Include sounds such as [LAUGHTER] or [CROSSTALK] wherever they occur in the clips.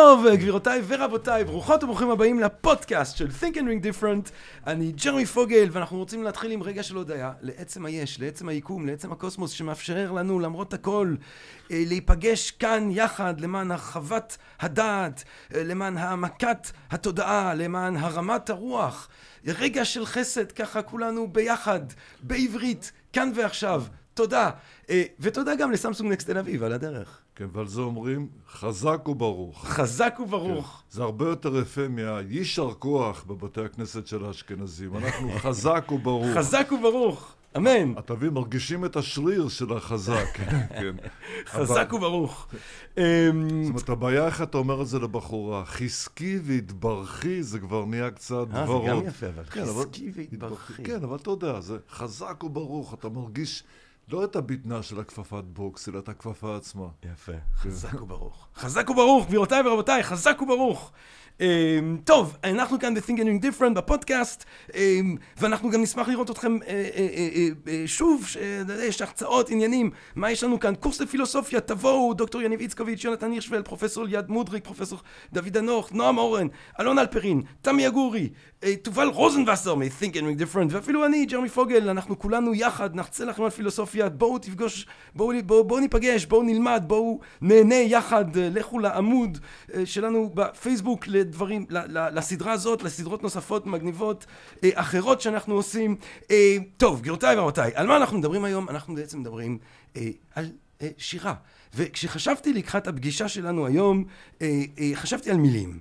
טוב, גבירותיי ורבותיי, ברוכות וברוכים הבאים לפודקאסט של Think and Ring Different. אני ג'רמי פוגל, ואנחנו רוצים להתחיל עם רגע של הודיה לעצם היש, לעצם היקום, לעצם הקוסמוס, שמאפשר לנו, למרות הכל, אה, להיפגש כאן יחד למען הרחבת הדעת, אה, למען העמקת התודעה, למען הרמת הרוח. רגע של חסד, ככה כולנו ביחד, בעברית, כאן ועכשיו. תודה. אה, ותודה גם לסמסונג נקסט תל אביב על הדרך. כן, ועל זה אומרים חזק וברוך. חזק וברוך. כן, זה הרבה יותר יפה מהיישר כוח בבתי הכנסת של האשכנזים. אנחנו [LAUGHS] חזק וברוך. חזק וברוך. אמן. אתה מבין, מרגישים את השריר של החזק, [LAUGHS] כן. חזק אבל... וברוך. אמ, זאת אומרת, הבעיה איך אתה אומר את זה לבחורה, חזקי והתברכי, זה כבר נהיה קצת דברות. אה, זה גם יפה, אבל כן, חזקי והתברכי. כן, אבל אתה יודע, זה חזק וברוך, אתה מרגיש... לא את הבטנה של הכפפת בוקס, אלא את הכפפה עצמה. יפה, חזק וברוך. [LAUGHS] חזק וברוך, גבירותיי ורבותיי, חזק וברוך. אמ, טוב, אנחנו כאן ב-Think and Different בפודקאסט, אמ, ואנחנו גם נשמח לראות אתכם אה, אה, אה, שוב, יש הרצאות, עניינים, מה יש לנו כאן? קורס לפילוסופיה, תבואו, דוקטור יניב איצקוביץ', יונתן הירשוול, פרופסור ליד מודריק, פרופסור דוד אנוך, נועם אורן, אלון אלפרין, תמי אגורי, תובל רוזנבסר מ-Think and Doing Different, ואפילו אני, ג'רמי פוגל, אנחנו כולנו יחד נחצה לכם על פילוסופיה, בואו תפגוש, בואו, בואו, בואו ניפגש, בואו נלמד, בואו נהנה יחד, לכו לעמוד שלנו בפייסבוק, לדברים, לסדרה הזאת, לסדרות נוספות מגניבות אה, אחרות שאנחנו עושים. אה, טוב, גבירותיי ורבותיי, על מה אנחנו מדברים היום? אנחנו בעצם מדברים אה, על שירה. וכשחשבתי לקראת הפגישה שלנו היום, חשבתי על מילים.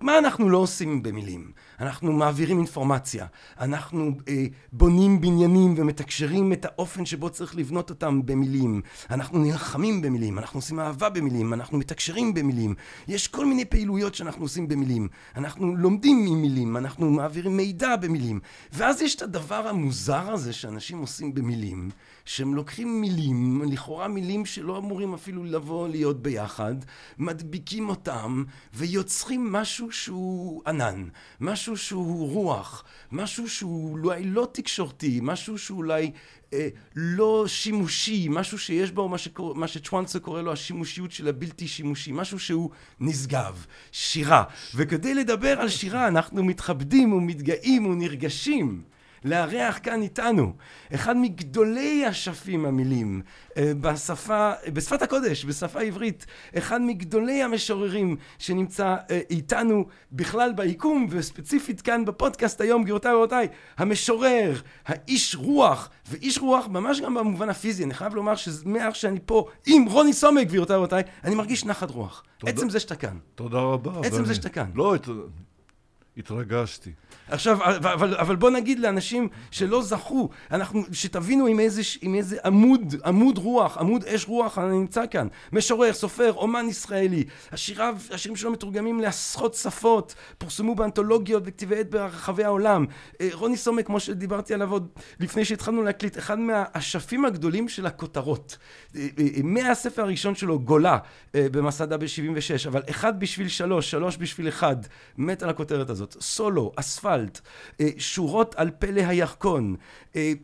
מה אנחנו לא עושים במילים? אנחנו מעבירים אינפורמציה, אנחנו אה, בונים בניינים ומתקשרים את האופן שבו צריך לבנות אותם במילים, אנחנו נלחמים במילים, אנחנו עושים אהבה במילים, אנחנו מתקשרים במילים, יש כל מיני פעילויות שאנחנו עושים במילים, אנחנו לומדים ממילים, אנחנו מעבירים מידע במילים, ואז יש את הדבר המוזר הזה שאנשים עושים במילים, שהם לוקחים מילים, לכאורה מילים שלא אמורים אפילו לבוא להיות ביחד, מדביקים אותם ויוצרים משהו שהוא ענן, משהו שהוא רוח, משהו שהוא אולי לא תקשורתי, משהו שאולי אה, לא שימושי, משהו שיש בו מה, שקור... מה שצ'ואנסה קורא לו השימושיות של הבלתי שימושי, משהו שהוא נשגב, שירה. וכדי לדבר על שירה אנחנו מתכבדים ומתגאים ונרגשים. לארח כאן איתנו אחד מגדולי השפים המילים אה, בשפה, בשפת הקודש, בשפה עברית, אחד מגדולי המשוררים שנמצא אה, איתנו בכלל ביקום וספציפית כאן בפודקאסט היום, גבירותיי ורבותיי, המשורר, האיש רוח, ואיש רוח ממש גם במובן הפיזי, אני חייב לומר שמאז שאני פה עם רוני סומק, גבירותיי ורבותיי, אני מרגיש נחת רוח. תודה, עצם זה שאתה כאן. תודה רבה. עצם ואני, זה שאתה כאן. לא, התרגשתי. עכשיו, אבל, אבל בוא נגיד לאנשים שלא זכו, אנחנו, שתבינו עם איזה, עם איזה עמוד, עמוד רוח, עמוד אש רוח אני נמצא כאן. משורר, סופר, אומן ישראלי. השיריו, השירים שלו מתורגמים לעשרות שפות, פורסמו באנתולוגיות וכתיבי עת ברחבי העולם. אה, רוני סומק, כמו שדיברתי עליו עוד לפני שהתחלנו להקליט, אחד מהאשפים הגדולים של הכותרות. אה, אה, מהספר הראשון שלו, גולה, במסעדה ב-76, אבל אחד בשביל שלוש, שלוש בשביל אחד, מת על הכותרת הזאת. סולו, אספלט. אה, שורות על פלא הירקון,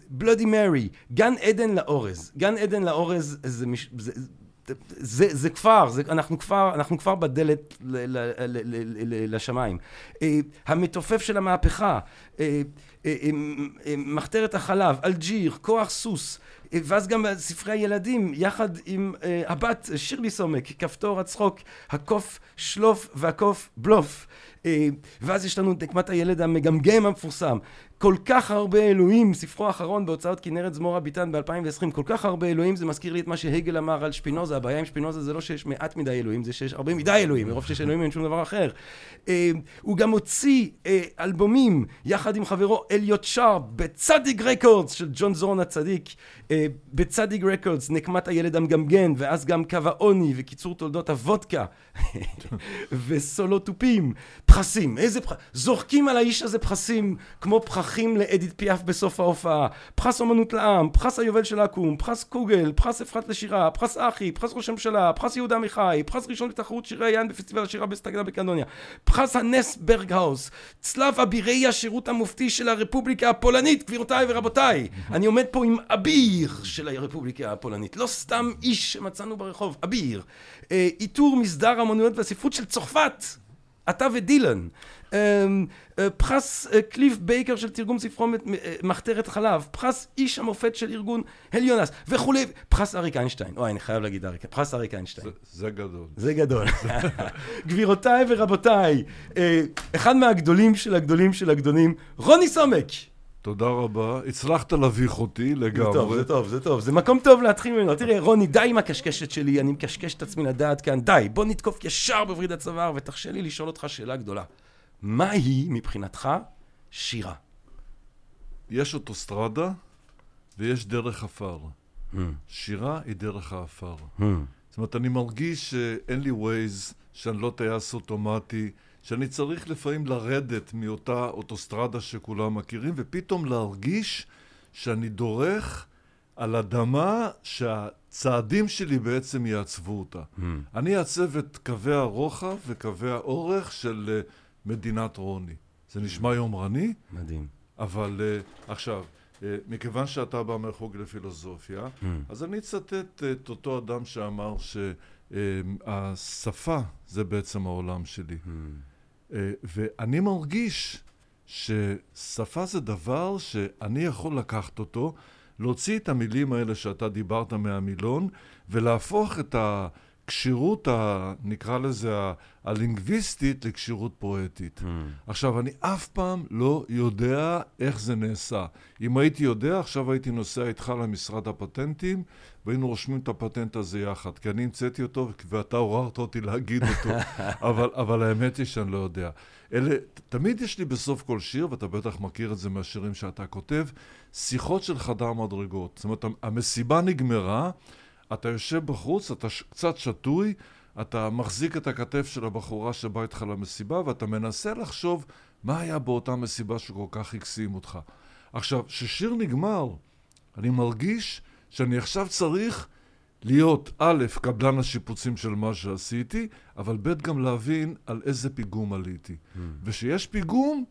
בלודי מרי, גן עדן לאורז. גן עדן לאורז זה, זה, זה, זה, זה כפר, זה, אנחנו, כבר, אנחנו כבר בדלת ל, ל, ל, ל, ל, לשמיים. אה, המתופף של המהפכה, אה, מחתרת החלב, אלג'יר, כוח סוס, ואז גם ספרי הילדים, יחד עם הבת שירלי סומק, כפתור הצחוק, הקוף שלוף והקוף בלוף. אה, ואז יש לנו את נקמת הילד המגמגם המפורסם. כל כך הרבה אלוהים, ספרו האחרון בהוצאות כנרת זמורה ביטן ב-2020, כל כך הרבה אלוהים, זה מזכיר לי את מה שהגל אמר על שפינוזה, הבעיה עם שפינוזה זה לא שיש מעט מדי אלוהים, זה שיש הרבה מדי אלוהים, מרוב שיש אלוהים אין שום דבר אחר. אה, הוא גם הוציא אה, אלבומים יחד עם חברו אליוט שרפ בצדיק רקורדס של ג'ון זורן הצדיק, ב Tzadik Records, נקמת הילד המגמגן, ואז גם קו העוני, וקיצור תולדות הוודקה, [LAUGHS] וסולו תופים, פרסים, איזה פרס... זורקים על האיש הזה פרסים, כמו פרחים לאדית פיאף בסוף ההופעה, פרס אומנות לעם, פרס היובל של אקו"ם, פרס קוגל, פרס אפרת לשירה, פרס אחי, פרס ראש הממשלה, פרס יהודה עמיחי, פרס ראשון לתחרות שירי היין בפסטיבל השירה בסטרוגה במקדוניה, פרס הנס ברגהאוס, צלב אבירי השירות המופתי של הרפובליקה הפולנית, גבירותיי ורבותיי, אני עומד פה עם אביר של הרפובליקה הפולנית, לא סתם איש שמצאנו ברחוב, אביר, אה, עיטור מסדר האמנויות והספרות של צרפת, אתה ודילן, אמ, אה, פרס אה, קליף בקר של תרגום ספרו אה, מחתרת חלב, פרס איש המופת של ארגון הליונס וכולי, פרס אריק איינשטיין, אוי אני חייב להגיד אריק, פרס אריק איינשטיין. זה, זה גדול. זה גדול. [LAUGHS] גבירותיי ורבותיי, אחד מהגדולים של הגדולים של הגדולים, רוני סומק. תודה רבה, הצלחת להביך אותי לגמרי. זה טוב, זה טוב, זה טוב, זה מקום טוב להתחיל ממנו. תראה, רוני, די עם הקשקשת שלי, אני מקשקש את עצמי לדעת כאן, די, בוא נתקוף ישר בווריד הצוואר, ותרשה לי לשאול אותך שאלה גדולה. מהי מבחינתך שירה? יש אוטוסטרדה ויש דרך עפר. Mm. שירה היא דרך העפר. Mm. זאת אומרת, אני מרגיש שאין לי ווייז, שאני לא טייס אוטומטי, שאני צריך לפעמים לרדת מאותה אוטוסטרדה שכולם מכירים, ופתאום להרגיש שאני דורך על אדמה שהצעדים שלי בעצם יעצבו אותה. Mm. אני אעצב את קווי הרוחב וקווי האורך של uh, מדינת רוני. זה נשמע יומרני? מדהים. אבל uh, עכשיו, uh, מכיוון שאתה בא מהחוג לפילוסופיה, mm. אז אני אצטט את אותו אדם שאמר שהשפה uh, זה בעצם העולם שלי. Mm. Uh, ואני מרגיש ששפה זה דבר שאני יכול לקחת אותו, להוציא את המילים האלה שאתה דיברת מהמילון, ולהפוך את ה... כשירות, ה, נקרא לזה, ה, הלינגוויסטית לכשירות פואטית. Mm. עכשיו, אני אף פעם לא יודע איך זה נעשה. אם הייתי יודע, עכשיו הייתי נוסע איתך למשרד הפטנטים, והיינו רושמים את הפטנט הזה יחד, כי אני המצאתי אותו ואתה עוררת אותי להגיד אותו, [LAUGHS] אבל, אבל האמת היא שאני לא יודע. אלה, תמיד יש לי בסוף כל שיר, ואתה בטח מכיר את זה מהשירים שאתה כותב, שיחות של חדר מדרגות. זאת אומרת, המסיבה נגמרה, אתה יושב בחוץ, אתה ש... קצת שתוי, אתה מחזיק את הכתף של הבחורה שבאה איתך למסיבה, ואתה מנסה לחשוב מה היה באותה מסיבה שכל כך הקסים אותך. עכשיו, כששיר נגמר, אני מרגיש שאני עכשיו צריך להיות, א', קבלן השיפוצים של מה שעשיתי, אבל ב', גם להבין על איזה פיגום עליתי. Mm. וכשיש פיגום,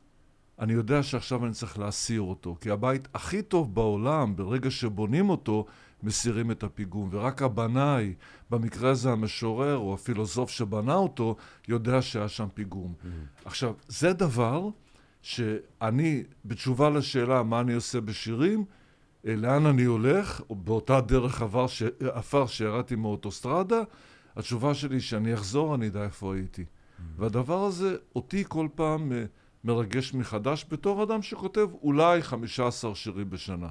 אני יודע שעכשיו אני צריך להסיר אותו, כי הבית הכי טוב בעולם, ברגע שבונים אותו, מסירים את הפיגום, ורק הבנאי, במקרה הזה המשורר או הפילוסוף שבנה אותו, יודע שהיה שם פיגום. Mm-hmm. עכשיו, זה דבר שאני, בתשובה לשאלה מה אני עושה בשירים, אה, לאן אני הולך, או באותה דרך עבר ש... עפר שירדתי מאוטוסטרדה, התשובה שלי שאני אחזור, אני אדע איפה הייתי. Mm-hmm. והדבר הזה אותי כל פעם אה, מרגש מחדש בתור אדם שכותב אולי 15 שירים בשנה.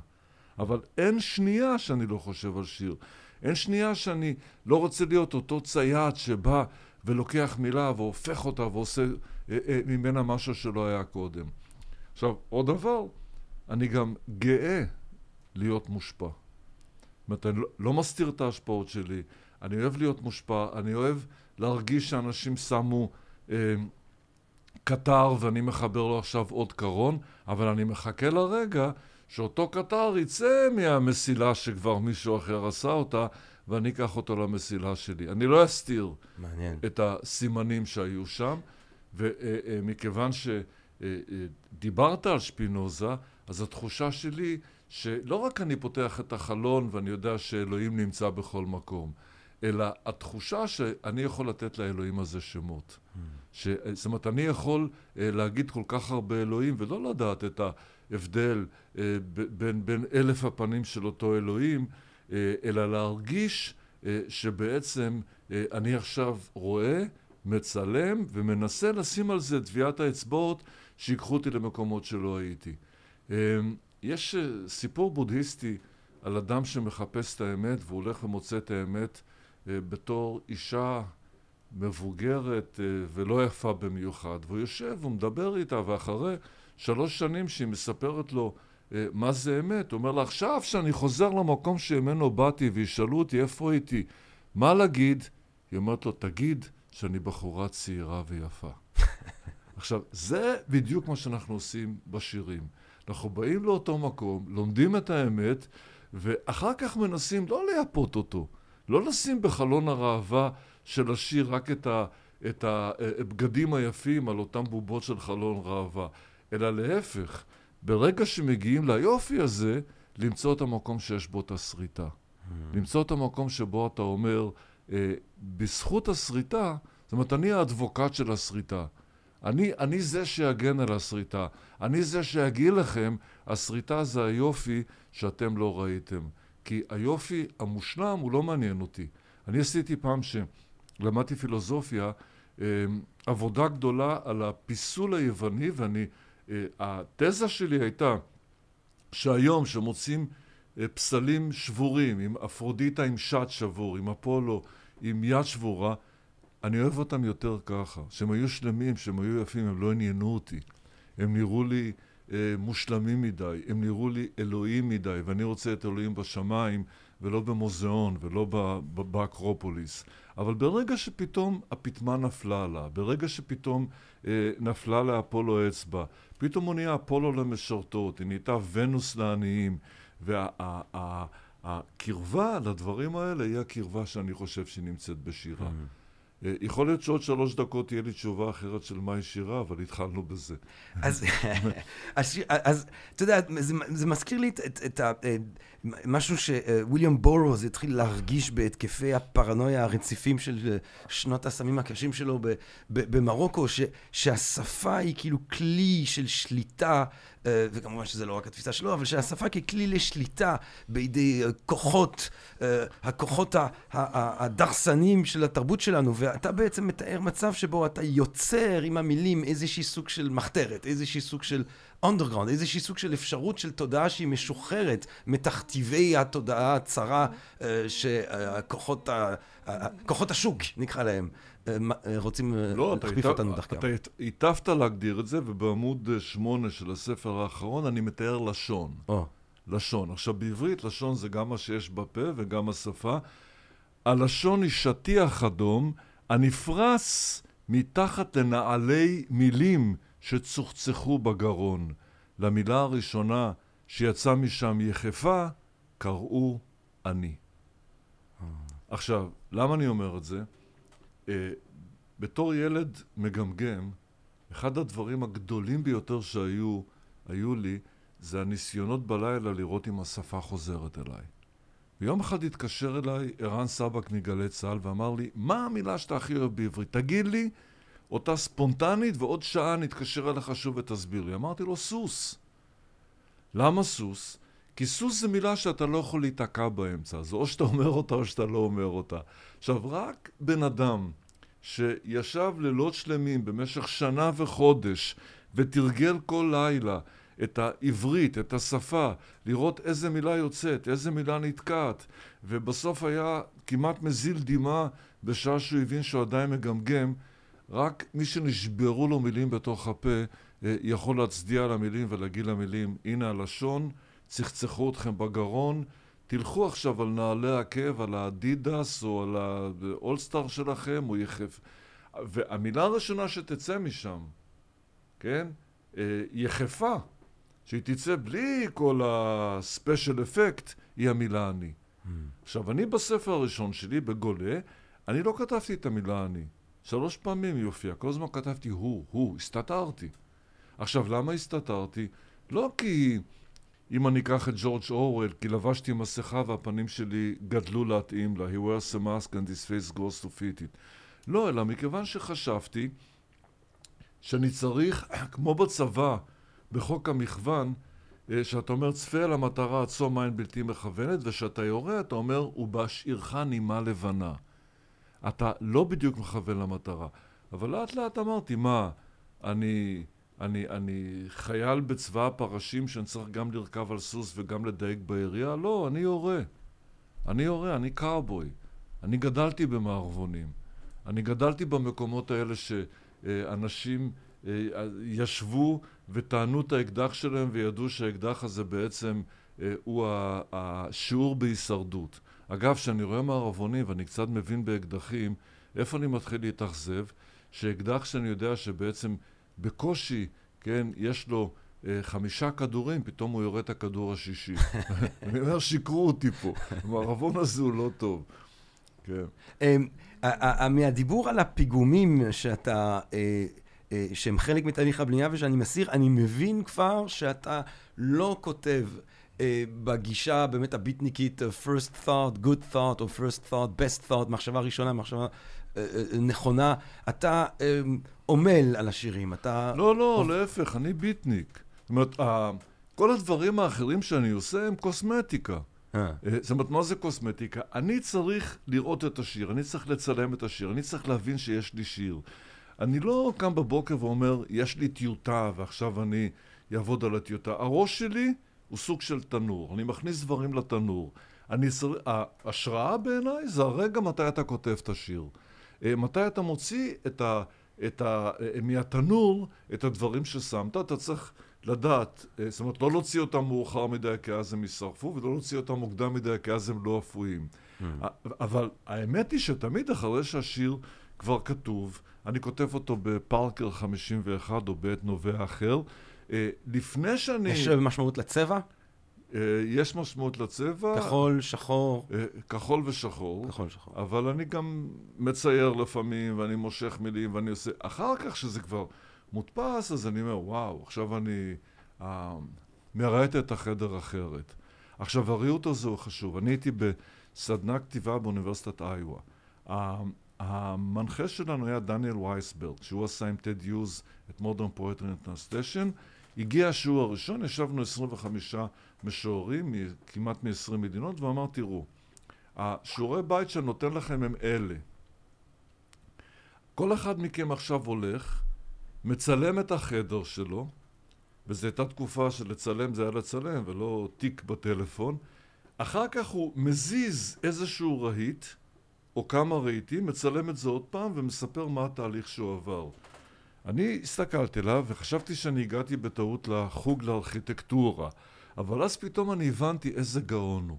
אבל אין שנייה שאני לא חושב על שיר. אין שנייה שאני לא רוצה להיות אותו צייד שבא ולוקח מילה והופך אותה ועושה אה, אה, ממנה משהו שלא היה קודם. עכשיו, עוד דבר, אני גם גאה להיות מושפע. זאת אומרת, אני לא, לא מסתיר את ההשפעות שלי, אני אוהב להיות מושפע, אני אוהב להרגיש שאנשים שמו אה, קטר ואני מחבר לו עכשיו עוד קרון, אבל אני מחכה לרגע שאותו קטר יצא מהמסילה שכבר מישהו אחר עשה אותה, ואני אקח אותו למסילה שלי. אני לא אסתיר מעניין. את הסימנים שהיו שם, ומכיוון שדיברת על שפינוזה, אז התחושה שלי שלא רק אני פותח את החלון ואני יודע שאלוהים נמצא בכל מקום, אלא התחושה שאני יכול לתת לאלוהים הזה שמות. Mm. ש, זאת אומרת, אני יכול uh, להגיד כל כך הרבה אלוהים ולא לדעת את ההבדל uh, בין, בין אלף הפנים של אותו אלוהים, uh, אלא להרגיש uh, שבעצם uh, אני עכשיו רואה, מצלם ומנסה לשים על זה טביעת האצבעות שיקחו אותי למקומות שלא הייתי. Uh, יש uh, סיפור בודהיסטי על אדם שמחפש את האמת והוא הולך ומוצא את האמת uh, בתור אישה מבוגרת אה, ולא יפה במיוחד, והוא יושב ומדבר איתה, ואחרי שלוש שנים שהיא מספרת לו אה, מה זה אמת? הוא אומר לה, עכשיו שאני חוזר למקום שממנו באתי וישאלו אותי איפה הייתי, מה להגיד? היא אומרת לו, תגיד שאני בחורה צעירה ויפה. [LAUGHS] עכשיו, זה בדיוק מה שאנחנו עושים בשירים. אנחנו באים לאותו מקום, לומדים את האמת, ואחר כך מנסים לא לייפות אותו, לא לשים בחלון הראווה של השיר רק את, ה, את הבגדים היפים על אותם בובות של חלון ראווה, אלא להפך, ברגע שמגיעים ליופי הזה, למצוא את המקום שיש בו את השריטה. Mm. למצוא את המקום שבו אתה אומר, אה, בזכות השריטה, זאת אומרת, אני האדבוקט של השריטה. אני, אני זה שיגן על השריטה. אני זה שיגיד לכם, השריטה זה היופי שאתם לא ראיתם. כי היופי המושלם הוא לא מעניין אותי. אני עשיתי פעם שלמדתי פילוסופיה, אה, עבודה גדולה על הפיסול היווני, ואני, התזה שלי הייתה שהיום שמוצאים אה, פסלים שבורים, עם אפרודיטה עם שד שבור, עם אפולו, עם יד שבורה, אני אוהב אותם יותר ככה, שהם היו שלמים, שהם היו יפים, הם לא עניינו אותי. הם נראו לי אה, מושלמים מדי, הם נראו לי אלוהים מדי, ואני רוצה את אלוהים בשמיים, ולא במוזיאון, ולא באקרופוליס. אבל ברגע שפתאום הפטמה נפלה לה, ברגע שפתאום אה, נפלה לאפולו אצבע, פתאום הוא נהיה אפולו למשרתות, היא נהייתה ונוס לעניים, והקרבה לדברים האלה היא הקרבה שאני חושב שהיא נמצאת בשירה. Mm-hmm. יכול להיות שעוד שלוש דקות תהיה לי תשובה אחרת של מהי שירה, אבל התחלנו בזה. אז, [LAUGHS] אז, אז אתה יודע, זה, זה מזכיר לי את, את, את ה... אה, משהו שוויליאם בורוז התחיל להרגיש בהתקפי הפרנויה הרציפים של אה, שנות הסמים הקשים שלו במרוקו, ש, שהשפה היא כאילו כלי של שליטה, וכמובן שזה לא רק התפיסה שלו, אבל שהשפה ככלי לשליטה בידי אה, כוחות, הכוחות הדרסניים של התרבות שלנו, ואתה בעצם מתאר מצב שבו אתה יוצר עם המילים איזשהי סוג של מחתרת, איזשהי סוג של אונדרגראונד, איזשהי סוג של אפשרות של תודעה שהיא משוחררת מתכתיבי התודעה הצרה אה, שהכוחות כוחות השוק, נקרא להם, אה, אה, רוצים לא, להכפיף אותנו דרכם. אתה היטבת להגדיר את זה, ובעמוד שמונה של הספר האחרון אני מתאר לשון. לשון. עכשיו, בעברית לשון זה גם מה שיש בפה וגם השפה. הלשון היא שטיח אדום הנפרס מתחת לנעלי מילים שצוחצחו בגרון. למילה הראשונה שיצאה משם יחפה, קראו אני. עכשיו, למה אני אומר את זה? Uh, בתור ילד מגמגם, אחד הדברים הגדולים ביותר שהיו, היו לי, זה הניסיונות בלילה לראות אם השפה חוזרת אליי. ויום אחד התקשר אליי ערן סבק מגלי צה"ל ואמר לי, מה המילה שאתה הכי אוהב בעברית? תגיד לי, אותה ספונטנית, ועוד שעה נתקשר אליך שוב ותסביר לי. אמרתי לו, סוס. למה סוס? כי סוס זה מילה שאתה לא יכול להיתקע באמצע, אז או שאתה אומר אותה או שאתה לא אומר אותה. עכשיו, רק בן אדם שישב לילות שלמים במשך שנה וחודש ותרגל כל לילה את העברית, את השפה, לראות איזה מילה יוצאת, איזה מילה נתקעת, ובסוף היה כמעט מזיל דמעה בשעה שהוא הבין שהוא עדיין מגמגם, רק מי שנשברו לו מילים בתוך הפה אה, יכול להצדיע למילים ולהגיד למילים, הנה הלשון, צחצחו אתכם בגרון, תלכו עכשיו על נעלי עקב, על האדידס או על האולסטאר שלכם, או יחף... והמילה הראשונה שתצא משם, כן? אה, יחפה, שהיא תצא בלי כל הספיישל אפקט, היא המילה אני. Mm. עכשיו, אני בספר הראשון שלי, בגולה, אני לא כתבתי את המילה אני. שלוש פעמים היא הופיעה, כל הזמן כתבתי הוא, הוא, הסתתרתי. עכשיו, למה הסתתרתי? לא כי אם אני אקח את ג'ורג' אורוול, כי לבשתי מסכה והפנים שלי גדלו להתאים לה, he wears a mask and his face goes to fit it. לא, אלא מכיוון שחשבתי שאני צריך, [CLEARS THROAT] כמו בצבא, בחוק המכוון, אה, שאתה אומר צפה על המטרה עצום עין בלתי מכוונת, וכשאתה יורה אתה אומר ובהשאירך נימה לבנה. אתה לא בדיוק מכוון למטרה. אבל לאט לאט אמרתי, מה, אני, אני, אני חייל בצבא הפרשים שאני צריך גם לרכב על סוס וגם לדייק בעירייה? לא, אני יורה. אני יורה, אני קאובוי. אני גדלתי במערבונים. אני גדלתי במקומות האלה שאנשים אה, ישבו וטענו את האקדח שלהם וידעו שהאקדח הזה בעצם אה, הוא השיעור בהישרדות. אגב, כשאני רואה מערבונים ואני קצת מבין באקדחים, איפה אני מתחיל להתאכזב? שאקדח שאני יודע שבעצם בקושי, כן, יש לו אה, חמישה כדורים, פתאום הוא יורה את הכדור השישי. [LAUGHS] אני אומר, שיקרו אותי פה. המערבון הזה הוא לא טוב. כן. אמ, מהדיבור על הפיגומים שאתה, אה, אה, שהם חלק מתהליך הבנייה ושאני מסיר, אני מבין כבר שאתה לא כותב בגישה באמת הביטניקית first thought, good thought, או first thought, best thought, מחשבה ראשונה, מחשבה נכונה. אתה עמל על השירים, אתה... לא, לא, להפך, אני ביטניק. זאת אומרת, כל הדברים האחרים שאני עושה הם קוסמטיקה. אה. אה, זאת אומרת, מה זה קוסמטיקה? אני צריך לראות את השיר, אני צריך לצלם את השיר, אני צריך להבין שיש לי שיר. אני לא קם בבוקר ואומר, יש לי טיוטה ועכשיו אני אעבוד על הטיוטה. הראש שלי הוא סוג של תנור, אני מכניס דברים לתנור. אני צר... ההשראה בעיניי זה הרגע מתי אתה כותב את השיר. אה, מתי אתה מוציא את ה... את ה... מהתנור את הדברים ששמת, אתה צריך לדעת, אה, זאת אומרת, לא להוציא אותם מאוחר מדי כי אז הם יישרפו, ולא להוציא אותם מוקדם מדי כי אז הם לא אפויים. Mm. אבל האמת היא שתמיד אחרי שהשיר כבר כתוב, אני כותב אותו בפארקר 51 או בעת נובע אחר, אה, לפני שאני... יש משמעות לצבע? אה, יש משמעות לצבע. כחול, שחור. כחול ושחור. כחול ושחור. אבל אני גם מצייר לפעמים, ואני מושך מילים, ואני עושה... אחר כך, שזה כבר מודפס, אז אני אומר, וואו, עכשיו אני אה, מרהט את החדר אחרת. עכשיו, הריהוט הזה הוא חשוב. אני הייתי בסדנה כתיבה באוניברסיטת איואה. המנחה שלנו היה דניאל וייסבורט, שהוא עשה עם טד יוז את Modern Poetry in Translation. הגיע השיעור הראשון, ישבנו 25 משוררים כמעט מ-20 מדינות, ואמר, תראו, השיעורי בית שאני נותן לכם הם אלה. כל אחד מכם עכשיו הולך מצלם את החדר שלו, וזו הייתה תקופה שלצלם זה היה לצלם ולא תיק בטלפון, אחר כך הוא מזיז איזשהו רהיט, או כמה רהיטים, מצלם את זה עוד פעם ומספר מה התהליך שהוא עבר. אני הסתכלתי עליו וחשבתי שאני הגעתי בטעות לחוג לארכיטקטורה, אבל אז פתאום אני הבנתי איזה גאון הוא.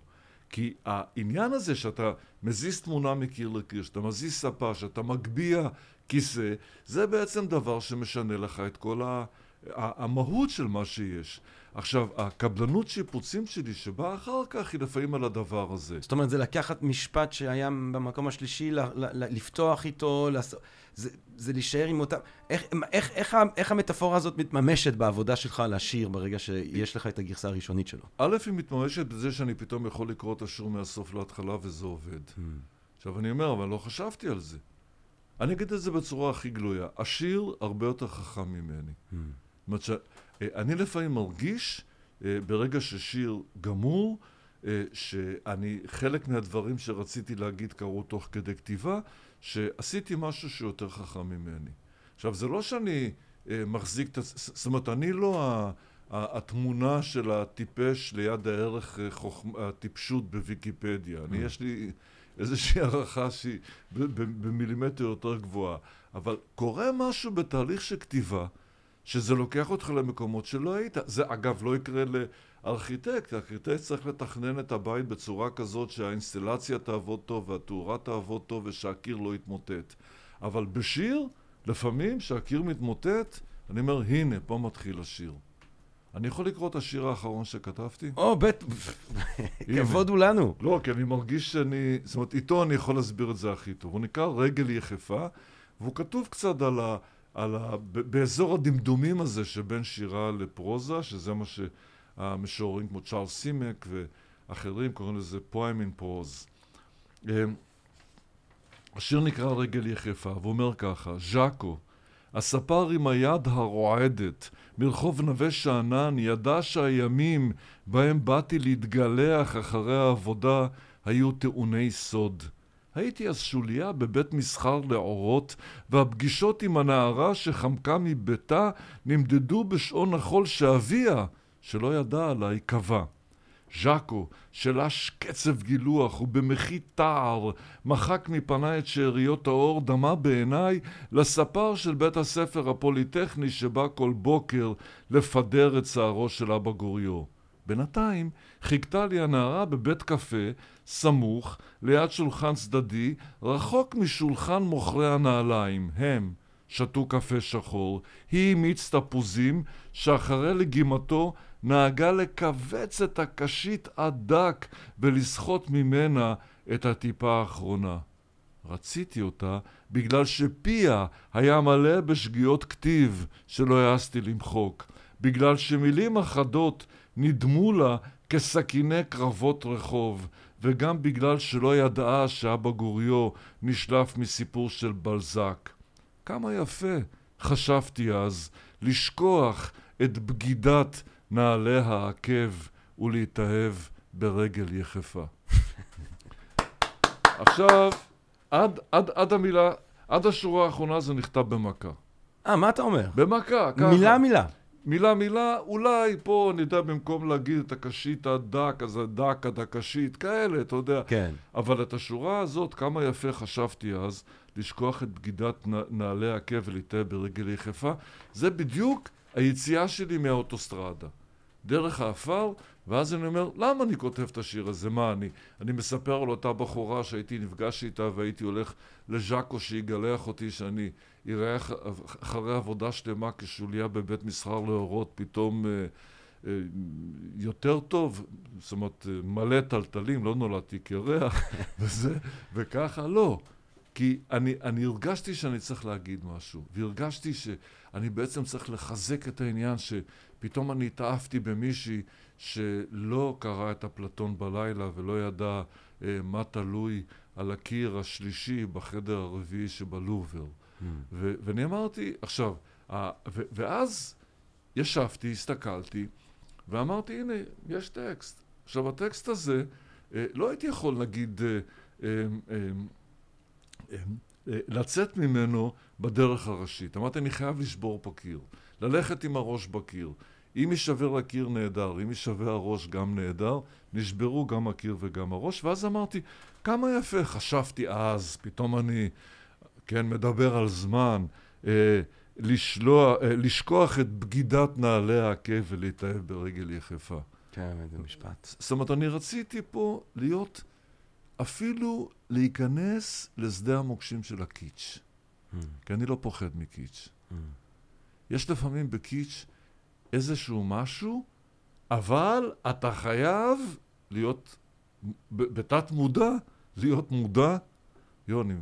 כי העניין הזה שאתה מזיז תמונה מקיר לקיר, שאתה מזיז ספה, שאתה מגביה כיסא, זה בעצם דבר שמשנה לך את כל ה... המהות של מה שיש. עכשיו, הקבלנות שיפוצים שלי שבאה אחר כך היא לפעמים על הדבר הזה. זאת אומרת, זה לקחת משפט שהיה במקום השלישי, לפתוח איתו, לעשות... זה, זה להישאר עם אותם... איך, איך, איך, איך המטאפורה הזאת מתממשת בעבודה שלך לשיר ברגע שיש לך את הגרסה הראשונית שלו? א', היא מתממשת בזה שאני פתאום יכול לקרוא את השיר מהסוף להתחלה וזה עובד. Hmm. עכשיו, אני אומר, אבל לא חשבתי על זה. אני אגיד את זה בצורה הכי גלויה. השיר הרבה יותר חכם ממני. Mm. זאת אומרת שאני לפעמים מרגיש, אה, ברגע ששיר גמור, אה, שאני, חלק מהדברים שרציתי להגיד קרו תוך כדי כתיבה, שעשיתי משהו שיותר חכם ממני. עכשיו, זה לא שאני אה, מחזיק את... זאת אומרת, אני לא התמונה של הטיפש ליד הערך הטיפשות בוויקיפדיה. אני, יש לי... איזושהי [LAUGHS] הערכה שהיא במילימטר יותר גבוהה. אבל קורה משהו בתהליך של כתיבה, שזה לוקח אותך למקומות שלא היית. זה אגב לא יקרה לארכיטקט, הארכיטקט צריך לתכנן את הבית בצורה כזאת שהאינסטלציה תעבוד טוב והתאורה תעבוד טוב ושהקיר לא יתמוטט. אבל בשיר, לפעמים כשהקיר מתמוטט, אני אומר, הנה, פה מתחיל השיר. אני יכול לקרוא את השיר האחרון שכתבתי? או, בטח, [LAUGHS] כבוד הוא לנו. לא, כי אני מרגיש שאני, זאת אומרת, איתו אני יכול להסביר את זה הכי טוב. הוא נקרא רגל יחפה, והוא כתוב קצת על ה... על ה... באזור הדמדומים הזה שבין שירה לפרוזה, שזה מה שהמשוררים כמו צ'ארל סימק ואחרים קוראים לזה פואם אין פרוז. השיר נקרא רגל יחפה, והוא אומר ככה, ז'אקו הספר עם היד הרועדת, מרחוב נווה שאנן, ידע שהימים בהם באתי להתגלח אחרי העבודה היו טעוני סוד. הייתי אז שוליה בבית מסחר לאורות, והפגישות עם הנערה שחמקה מביתה נמדדו בשעון החול שאביה, שלא ידע עליי, קבע. ז'אקו, שלש קצב גילוח ובמחי תער, מחק מפניי את שאריות האור, דמה בעיניי לספר של בית הספר הפוליטכני שבא כל בוקר לפדר את שערו של אבא גוריו. בינתיים חיכתה לי הנערה בבית קפה, סמוך, ליד שולחן צדדי, רחוק משולחן מוכרי הנעליים. הם שתו קפה שחור, היא מיץ תפוזים, שאחרי לגימתו נהגה לכווץ את הקשית עד דק ולסחוט ממנה את הטיפה האחרונה. רציתי אותה בגלל שפיה היה מלא בשגיאות כתיב שלא העזתי למחוק, בגלל שמילים אחדות נדמו לה כסכיני קרבות רחוב, וגם בגלל שלא ידעה שאבא גוריו נשלף מסיפור של בלזק. כמה יפה, חשבתי אז, לשכוח את בגידת נעלי העקב ולהתאהב ברגל יחפה. [LAUGHS] עכשיו, עד, עד, עד המילה, עד השורה האחרונה זה נכתב במכה. אה, מה אתה אומר? במכה, ככה. מילה מילה. מילה מילה, אולי פה אני יודע במקום להגיד את הקשית הדק, אז הדק עד הקשית, כאלה, אתה יודע. כן. אבל את השורה הזאת, כמה יפה חשבתי אז, לשכוח את בגידת נעלי עקב ולהתאהב ברגל יחפה, זה בדיוק היציאה שלי מהאוטוסטרדה. דרך האפר, ואז אני אומר, למה אני כותב את השיר הזה? מה אני? אני מספר על אותה בחורה שהייתי נפגש איתה והייתי הולך לז'אקו שיגלח אותי שאני אראה אחרי עבודה שלמה כשוליה בבית מסחר להורות, פתאום אה, אה, יותר טוב, זאת אומרת, אה, מלא טלטלים, לא נולדתי קרח, [LAUGHS] וזה, וככה לא. כי אני, אני הרגשתי שאני צריך להגיד משהו, והרגשתי שאני בעצם צריך לחזק את העניין שפתאום אני התאהבתי במישהי שלא קרא את אפלטון בלילה ולא ידע אה, מה תלוי על הקיר השלישי בחדר הרביעי שבלובר. Mm. ו- ואני אמרתי, עכשיו, ה- ו- ואז ישבתי, הסתכלתי, ואמרתי, הנה, יש טקסט. עכשיו, הטקסט הזה, אה, לא הייתי יכול, נגיד, אה, אה, אה, אה, לצאת ממנו בדרך הראשית. אמרתי, אני חייב לשבור פה קיר, ללכת עם הראש בקיר. אם יישבר הקיר נהדר, אם יישבר הראש גם נהדר, נשברו גם הקיר וגם הראש, ואז אמרתי, כמה יפה, חשבתי אז, פתאום אני, כן, מדבר על זמן, אה, לשלוע, אה, לשכוח את בגידת נעלי העקב ולהתאהב ברגל יחפה. כן, איזה משפט. זאת אומרת, אני רציתי פה להיות, אפילו להיכנס לשדה המוקשים של הקיץ'. Mm. כי אני לא פוחד מקיץ'. Mm. יש לפעמים בקיץ' איזשהו משהו, אבל אתה חייב להיות, בתת מודע, להיות מודע. יוני,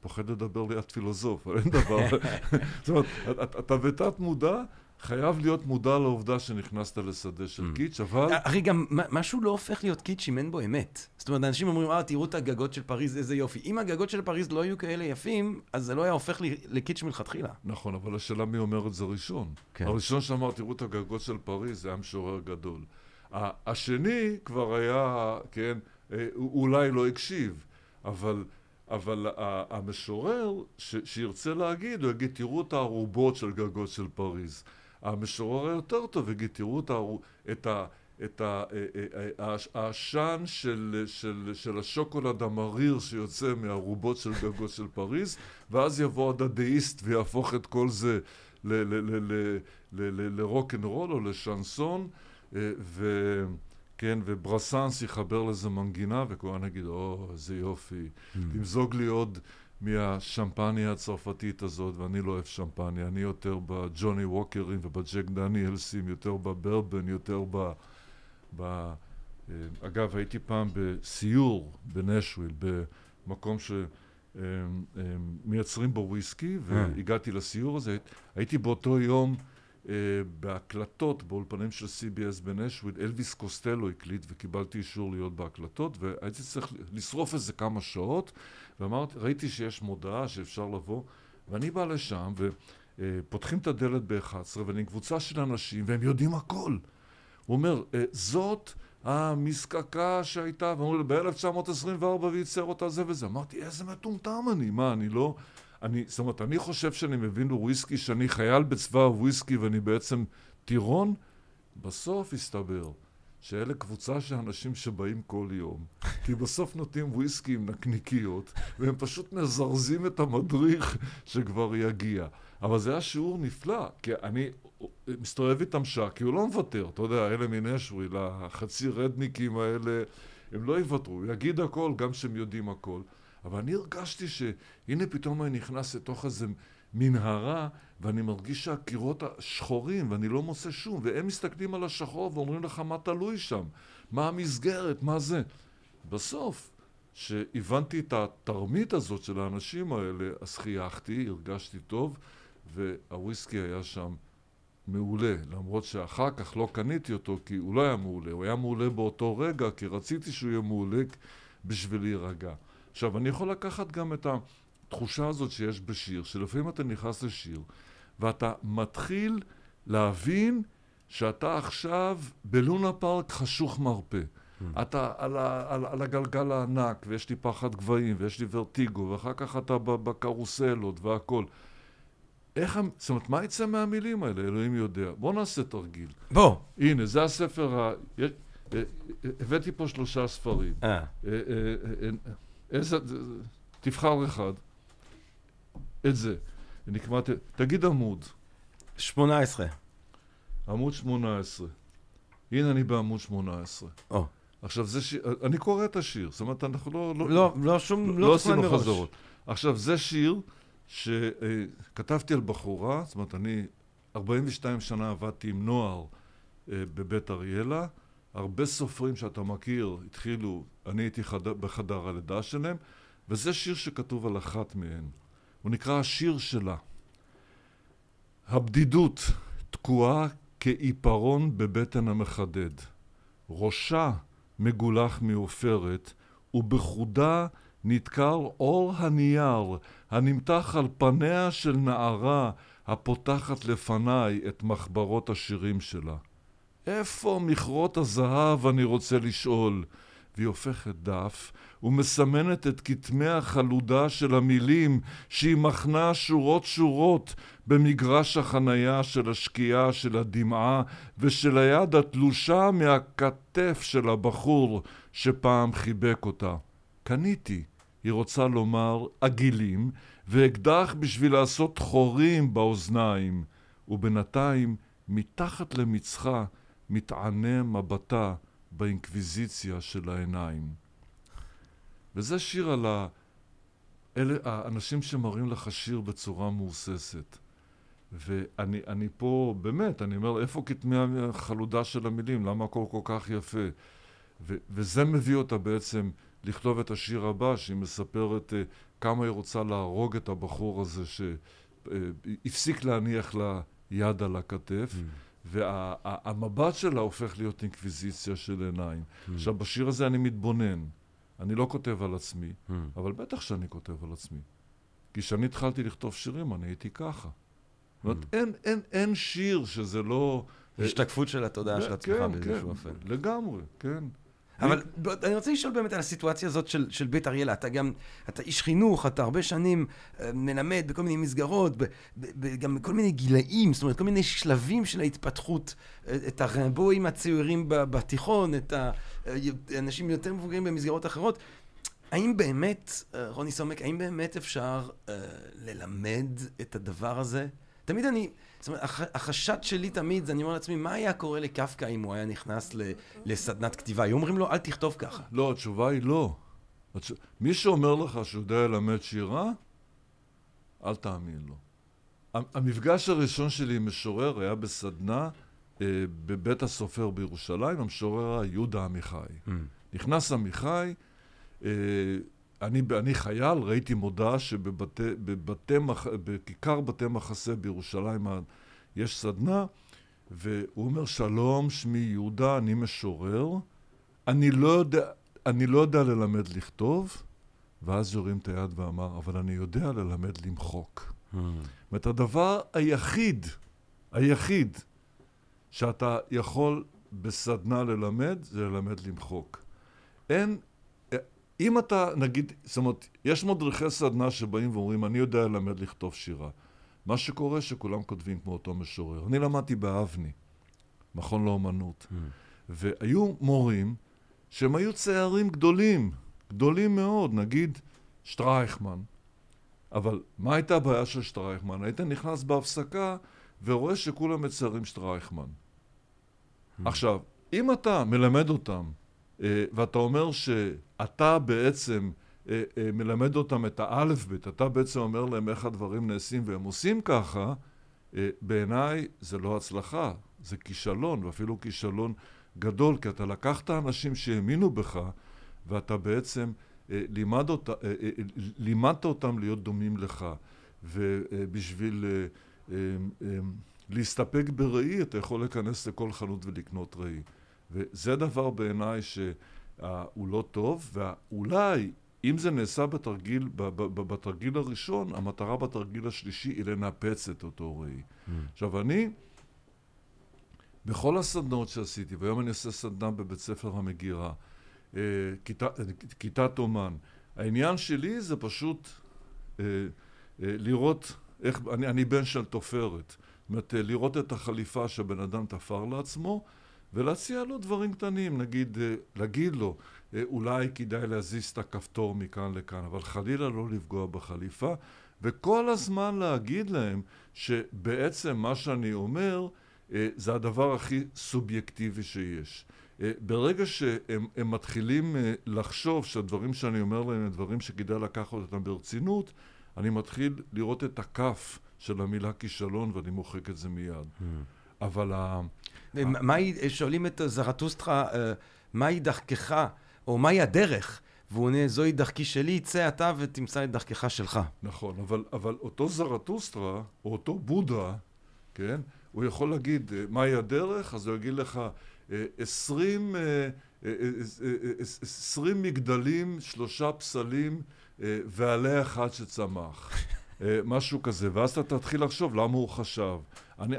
פוחד לדבר ליד פילוסוף, אבל אין דבר. [LAUGHS] זאת אומרת, אתה בתת מודע, חייב להיות מודע לעובדה שנכנסת לשדה של mm. קיץ', אבל... אחי, גם משהו לא הופך להיות קיץ' אם אין בו אמת. זאת אומרת, אנשים אומרים, אה, תראו את הגגות של פריז, איזה יופי. אם הגגות של פריז לא היו כאלה יפים, אז זה לא היה הופך לקיץ' מלכתחילה. נכון, אבל השאלה מי אומר את זה ראשון. כן. הראשון שאמר, תראו את הגגות של פריז, זה היה משורר גדול. השני כבר היה, כן, אה, אולי לא הקשיב, אבל... אבל המשורר ש- שירצה להגיד, הוא יגיד, תראו את הערובות של גגות של פריז. המשורר היותר טוב יגיד, תראו את, ה... את אה, אה, אה, העשן של, של, של השוקולד המריר שיוצא מהרובות של גגות של פריז, ואז יבוא הדדאיסט ויהפוך את כל זה לרוק אנד רול או לשנסון, ו... כן, וברסנס יחבר לזה מנגינה, וכהן יגיד, או, איזה יופי, mm. תמזוג לי עוד מהשמפניה הצרפתית הזאת, ואני לא אוהב שמפניה, אני יותר בג'וני ווקרים ובג'ק דניאלסים, יותר בבורבון, יותר ב... ב אה, אגב, הייתי פעם בסיור בנשוויל, במקום שמייצרים בו וויסקי, והגעתי לסיור הזה, הייתי באותו יום בהקלטות באולפנים של CBS בנשוויל, אלוויס קוסטלו הקליט וקיבלתי אישור להיות בהקלטות והייתי צריך לשרוף איזה כמה שעות ואמרתי, ראיתי שיש מודעה שאפשר לבוא, ואני בא לשם, ופותחים את הדלת ב-11, ואני עם קבוצה של אנשים, והם יודעים הכל. הוא אומר, אה, זאת המזקקה שהייתה, ואמרו לי, ב-1924 וייצר אותה זה וזה. אמרתי, איזה מטומטם אני, מה, אני לא... אני, זאת אומרת, אני חושב שאני מבין בוויסקי, שאני חייל בצבא הוויסקי ואני בעצם טירון, בסוף הסתבר שאלה קבוצה של אנשים שבאים כל יום, כי בסוף נותנים וויסקי עם נקניקיות, והם פשוט מזרזים את המדריך שכבר יגיע. אבל זה היה שיעור נפלא, כי אני מסתובב איתם שעה, כי הוא לא מוותר, אתה יודע, אלה מנשוויל, החצי רדניקים האלה, הם לא יוותרו, הוא יגיד הכל, גם שהם יודעים הכל. אבל אני הרגשתי שהנה פתאום אני נכנס לתוך איזה מנהרה, ואני מרגיש שהקירות השחורים, ואני לא מוצא שום, והם מסתכלים על השחור ואומרים לך מה תלוי שם, מה המסגרת, מה זה. בסוף, כשהבנתי את התרמית הזאת של האנשים האלה, אז חייכתי, הרגשתי טוב, והוויסקי היה שם מעולה, למרות שאחר כך לא קניתי אותו כי הוא לא היה מעולה, הוא היה מעולה באותו רגע כי רציתי שהוא יהיה מעולה בשביל להירגע. עכשיו, אני יכול לקחת גם את התחושה הזאת שיש בשיר, שלפעמים אתה נכנס לשיר ואתה מתחיל להבין שאתה עכשיו בלונה פארק חשוך מרפא. Mm. אתה על, ה, על, על הגלגל הענק, ויש לי פחד גבהים, ויש לי ורטיגו, ואחר כך אתה בקרוסלות והכל. איך, זאת אומרת, מה יצא מהמילים האלה? אלוהים יודע. בוא נעשה תרגיל. בוא. הנה, זה הספר ה... הבאתי פה שלושה ספרים. אה. אה, אה, אה איזה... תבחר אחד. את זה. נקמא... תגיד עמוד. 18. עמוד 18. הנה אני בעמוד 18. או. עכשיו, זה שיר... אני קורא את השיר. זאת אומרת, אנחנו לא... לא, לא, לא שום... לא, לא עשינו חזרות. עכשיו, זה שיר... שכתבתי על בחורה, זאת אומרת, אני 42 שנה עבדתי עם נוער אה, בבית אריאלה, הרבה סופרים שאתה מכיר התחילו, אני הייתי חד... בחדר הלידה שלהם, וזה שיר שכתוב על אחת מהן. הוא נקרא השיר שלה. הבדידות תקועה כעיפרון בבטן המחדד. ראשה מגולח מעופרת, ובחודה נדקר אור הנייר הנמתח על פניה של נערה הפותחת לפניי את מחברות השירים שלה. איפה מכרות הזהב, אני רוצה לשאול? והיא הופכת דף ומסמנת את כתמי החלודה של המילים שהיא מחנה שורות שורות במגרש החנייה של השקיעה של הדמעה ושל היד התלושה מהכתף של הבחור שפעם חיבק אותה. קניתי, היא רוצה לומר, עגילים, ואקדח בשביל לעשות חורים באוזניים, ובינתיים, מתחת למצחה, מתענה מבטה באינקוויזיציה של העיניים. וזה שיר על ה... אלה האנשים שמראים לך שיר בצורה מהוססת. ואני פה, באמת, אני אומר, איפה כתמי החלודה של המילים? למה הכל כל כך יפה? ו, וזה מביא אותה בעצם לכתוב את השיר הבא, שהיא מספרת uh, כמה היא רוצה להרוג את הבחור הזה שהפסיק uh, להניח לה יד על הכתף. Mm. והמבט וה, שלה הופך להיות אינקוויזיציה של עיניים. Mm. עכשיו, בשיר הזה אני מתבונן. אני לא כותב על עצמי, mm. אבל בטח שאני כותב על עצמי. כי כשאני התחלתי לכתוב שירים, אני הייתי ככה. זאת אומרת, mm. אין, אין, אין שיר שזה לא... השתקפות של התודעה של עצמך כן, באיזשהו כן, אופן. לגמרי, כן. אבל אני רוצה לשאול באמת על הסיטואציה הזאת של, של בית אריאלה. אתה גם, אתה איש חינוך, אתה הרבה שנים אה, מלמד בכל מיני מסגרות, גם בכל מיני גילאים, זאת אומרת, כל מיני שלבים של ההתפתחות, אה, את הרמבואים הצעירים בתיכון, את האנשים יותר מבוגרים במסגרות אחרות. האם באמת, אה, רוני סומק, האם באמת אפשר ללמד את הדבר הזה? תמיד אני, זאת אומרת, החשד שלי תמיד, אני אומר לעצמי, מה היה קורה לקפקא אם הוא היה נכנס לסדנת כתיבה? היו אומרים לו, אל תכתוב ככה. לא, התשובה היא לא. מי שאומר לך שהוא יודע ללמד שירה, אל תאמין לו. המפגש הראשון שלי עם משורר היה בסדנה אה, בבית הסופר בירושלים, המשורר יהודה עמיחי. Mm. נכנס עמיחי, אה, אני, אני חייל, ראיתי מודעה שבכיכר בתי מחסה בירושלים יש סדנה, והוא אומר, שלום, שמי יהודה, אני משורר, אני לא יודע, אני לא יודע ללמד לכתוב, ואז הוא הרים את היד ואמר, אבל אני יודע ללמד למחוק. Hmm. זאת אומרת, הדבר היחיד, היחיד, שאתה יכול בסדנה ללמד, זה ללמד למחוק. אין אם אתה, נגיד, זאת אומרת, יש מדריכי סדנה שבאים ואומרים, אני יודע ללמד לכתוב שירה. מה שקורה שכולם כותבים כמו אותו משורר. אני למדתי באבני, מכון לאומנות. Mm. והיו מורים שהם היו צעירים גדולים, גדולים מאוד, נגיד שטרייכמן. אבל מה הייתה הבעיה של שטרייכמן? היית נכנס בהפסקה ורואה שכולם מציירים שטרייכמן. Hmm. עכשיו, אם אתה מלמד אותם, ואתה אומר שאתה בעצם אה, אה, מלמד אותם את האלף-בית, אתה בעצם אומר להם איך הדברים נעשים והם עושים ככה, בעיניי זה לא הצלחה, זה כישלון, ואפילו כישלון גדול, כי אתה לקחת אנשים שהאמינו בך, ואתה בעצם לימד אותה, לימדת אותם להיות דומים לך. ובשביל להסתפק בראי, אתה יכול להיכנס לכל חנות ולקנות ראי. וזה דבר בעיניי שהוא לא טוב, ואולי אם זה נעשה בתרגיל, בתרגיל הראשון, המטרה בתרגיל השלישי היא לנפץ את אותו ראי. Mm. עכשיו אני, בכל הסדנאות שעשיתי, והיום אני עושה סדנה בבית ספר המגירה, אה, כיתת אומן, העניין שלי זה פשוט אה, אה, לראות איך, אני, אני בן של תופרת. זאת אומרת, לראות את החליפה שבן אדם תפר לעצמו, ולהציע לו דברים קטנים, נגיד, אה, להגיד לו, אה, אולי כדאי להזיז את הכפתור מכאן לכאן, אבל חלילה לא לפגוע בחליפה, וכל הזמן להגיד להם שבעצם מה שאני אומר אה, זה הדבר הכי סובייקטיבי שיש. ברגע שהם מתחילים לחשוב שהדברים שאני אומר להם הם דברים שכדאי לקחת אותם ברצינות, אני מתחיל לראות את הכף של המילה כישלון ואני מוחק את זה מיד. Hmm. אבל ה... מהי, שואלים את זרטוסטרה, אה, מהי דרכך, או מהי הדרך? והוא עונה, זוהי דרכי שלי, צא אתה ותמצא את דרכך שלך. נכון, אבל, אבל אותו זרטוסטרה, או אותו בודה, כן, הוא יכול להגיד, אה, מהי הדרך? אז הוא יגיד לך, אה, עשרים, עשרים מגדלים, שלושה פסלים, ועלה אחד שצמח. משהו כזה, ואז אתה תתחיל לחשוב למה הוא חשב. אני,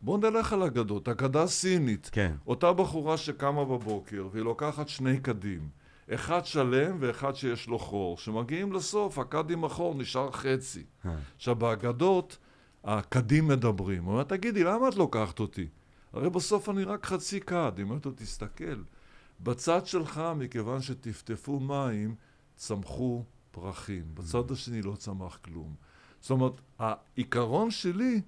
בואו נלך על אגדות, אגדה סינית. כן. אותה בחורה שקמה בבוקר והיא לוקחת שני קדים. אחד שלם ואחד שיש לו חור. כשמגיעים לסוף, הכד עם החור נשאר חצי. אה. עכשיו, באגדות, הקדים מדברים. הוא אומר, תגידי, למה את לוקחת אותי? הרי בסוף אני רק חצי כד. היא אומרת לו, תסתכל. בצד שלך, מכיוון שטפטפו מים, צמחו פרחים. בצד השני לא צמח כלום. זאת אומרת, העיקרון שלי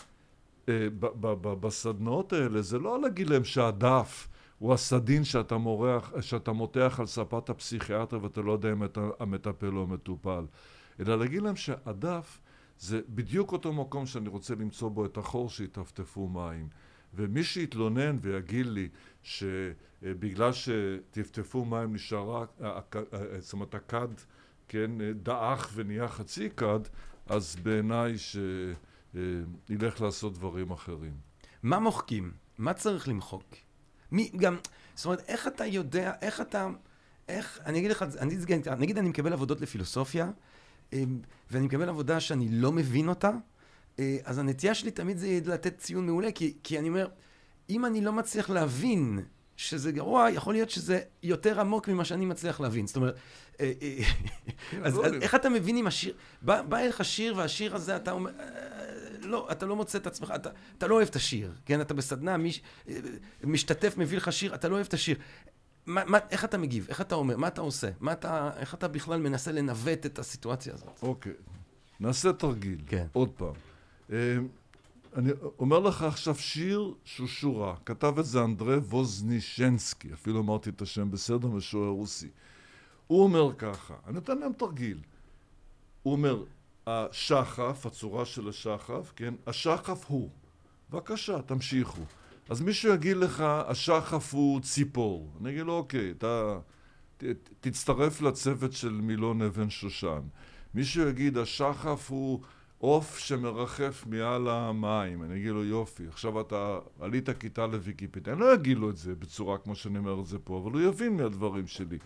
בסדנאות האלה זה לא להגיד להם שהדף הוא הסדין שאתה, מורח, שאתה מותח על ספת הפסיכיאטר ואתה לא יודע אם אתה המטפל או המטופל, אלא להגיד להם שהדף זה בדיוק אותו מקום שאני רוצה למצוא בו את החור שיטפטפו מים. ומי שיתלונן ויגיד לי שבגלל שטפטפו מים נשאר רק, זאת אומרת הכד, כן, דעך ונהיה חצי כד, אז בעיניי ש... אה, ילך לעשות דברים אחרים. מה מוחקים? מה צריך למחוק? מי, גם, זאת אומרת, איך אתה יודע, איך אתה, איך, אני אגיד לך, אני, נגיד אני מקבל עבודות לפילוסופיה, אה, ואני מקבל עבודה שאני לא מבין אותה, אה, אז הנטייה שלי תמיד זה לתת ציון מעולה, כי, כי אני אומר, אם אני לא מצליח להבין שזה גרוע, יכול להיות שזה יותר עמוק ממה שאני מצליח להבין. זאת אומרת, אז, אז איך אתה מבין אם השיר, בא, בא אליך שיר והשיר הזה, אתה אומר... לא, אתה לא מוצא את עצמך, אתה, אתה לא אוהב את השיר, כן? אתה בסדנה, מיש, משתתף מביא לך שיר, אתה לא אוהב את השיר. מה, מה, איך אתה מגיב? איך אתה אומר? מה אתה עושה? מה אתה, איך אתה בכלל מנסה לנווט את הסיטואציה הזאת? אוקיי, נעשה תרגיל. כן. עוד פעם. אני אומר לך עכשיו שיר שהוא שורה. כתב את זה אנדרי ווזנישנסקי, אפילו אמרתי את השם בסדר, משורר רוסי. הוא אומר ככה, אני נותן להם תרגיל. הוא אומר, השחף, הצורה של השחף, כן? השחף הוא. בבקשה, תמשיכו. אז מישהו יגיד לך, השחף הוא ציפור. אני אגיד לו, אוקיי, אתה ת, תצטרף לצוות של מילון אבן שושן. מישהו יגיד, השחף הוא עוף שמרחף מעל המים. אני אגיד לו, יופי, עכשיו אתה עלית כיתה לוויקיפדיה. אני לא אגיד לו את זה בצורה כמו שאני אומר את זה פה, אבל הוא יבין מהדברים שלי.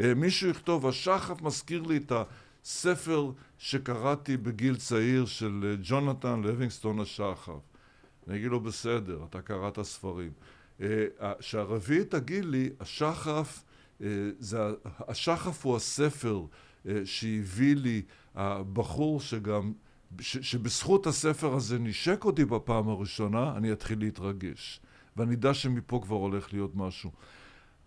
אה, מישהו יכתוב, השחף מזכיר לי את ה... ספר שקראתי בגיל צעיר של אה, ג'ונתן לוינגסטון השחף. אני אגיד לו, בסדר, אתה קראת ספרים. אה, שהרביעי תגיד לי, השחף, זה, השחף הוא הספר שהביא לי הבחור שגם, ש, שבזכות הספר הזה נשק אותי בפעם הראשונה, אני אתחיל להתרגש. ואני יודע שמפה כבר הולך להיות משהו.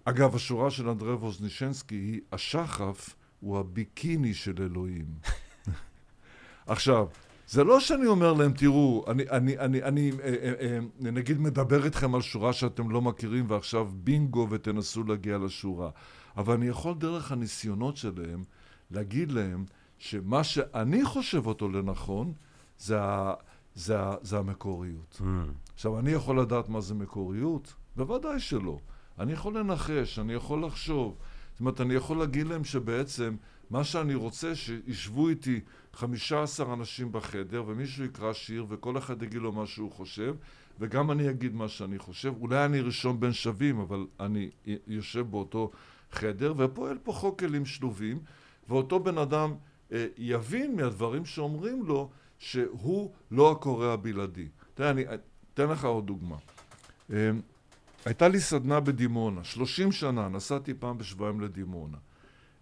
אגב, השורה של אנדרי ווזנישנסקי היא, השחף הוא הביקיני של אלוהים. [LAUGHS] עכשיו, זה לא שאני אומר להם, תראו, אני, אני, אני, אני אה, אה, אה, נגיד מדבר איתכם על שורה שאתם לא מכירים ועכשיו בינגו ותנסו להגיע לשורה. אבל אני יכול דרך הניסיונות שלהם להגיד להם שמה שאני חושב אותו לנכון זה, ה, זה, ה, זה המקוריות. Mm. עכשיו, אני יכול לדעת מה זה מקוריות? בוודאי שלא. אני יכול לנחש, אני יכול לחשוב. זאת אומרת, אני יכול להגיד להם שבעצם מה שאני רוצה, שישבו איתי חמישה עשר אנשים בחדר, ומישהו יקרא שיר, וכל אחד יגיד לו מה שהוא חושב, וגם אני אגיד מה שאני חושב. אולי אני ראשון בין שווים, אבל אני יושב באותו חדר, ופועל פה חוק כלים שלובים, ואותו בן אדם יבין מהדברים שאומרים לו שהוא לא הקורא הבלעדי. תראה, אני אתן לך עוד דוגמה. אה, הייתה לי סדנה בדימונה, 30 שנה, נסעתי פעם בשבועיים לדימונה.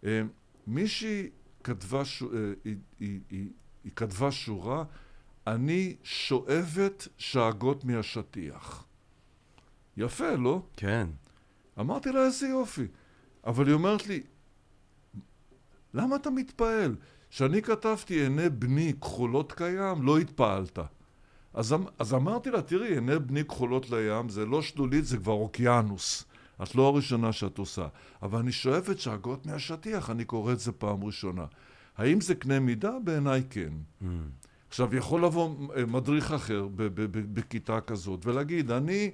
אה, מישהי כתבה, ש... אה, היא, היא, היא, היא כתבה שורה, אני שואבת שאגות מהשטיח. יפה, לא? כן. אמרתי לה, איזה יופי. אבל היא אומרת לי, למה אתה מתפעל? כשאני כתבתי עיני בני כחולות קיים, לא התפעלת. אז, אמ-, אז אמרתי לה, תראי, עיני בני כחולות לים, זה לא שלולית, זה כבר אוקיינוס. את לא הראשונה שאת עושה. אבל אני שואבת שאגות מהשטיח, אני קורא את זה פעם ראשונה. האם זה קנה מידה? בעיניי כן. Mm. עכשיו, יכול לבוא אה, מדריך אחר בכיתה כזאת ולהגיד, אני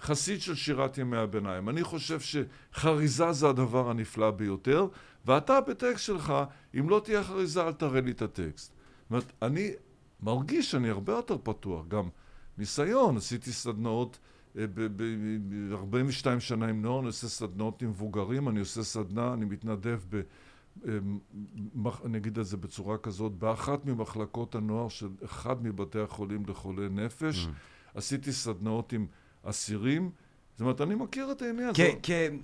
חסיד של שירת ימי הביניים. אני חושב שחריזה זה הדבר הנפלא ביותר, ואתה בטקסט שלך, אם לא תהיה חריזה, אל תראה לי את הטקסט. זאת אומרת, אני מרגיש שאני הרבה יותר פתוח. גם ניסיון, עשיתי סדנאות ב-42 שנה עם נוער, אני עושה סדנאות עם מבוגרים, אני עושה סדנה, אני מתנדב ב... אמ, אני אגיד את זה בצורה כזאת, באחת ממחלקות הנוער של אחד מבתי החולים לחולי נפש, mm. עשיתי סדנאות עם אסירים. זאת אומרת, אני מכיר את העניין.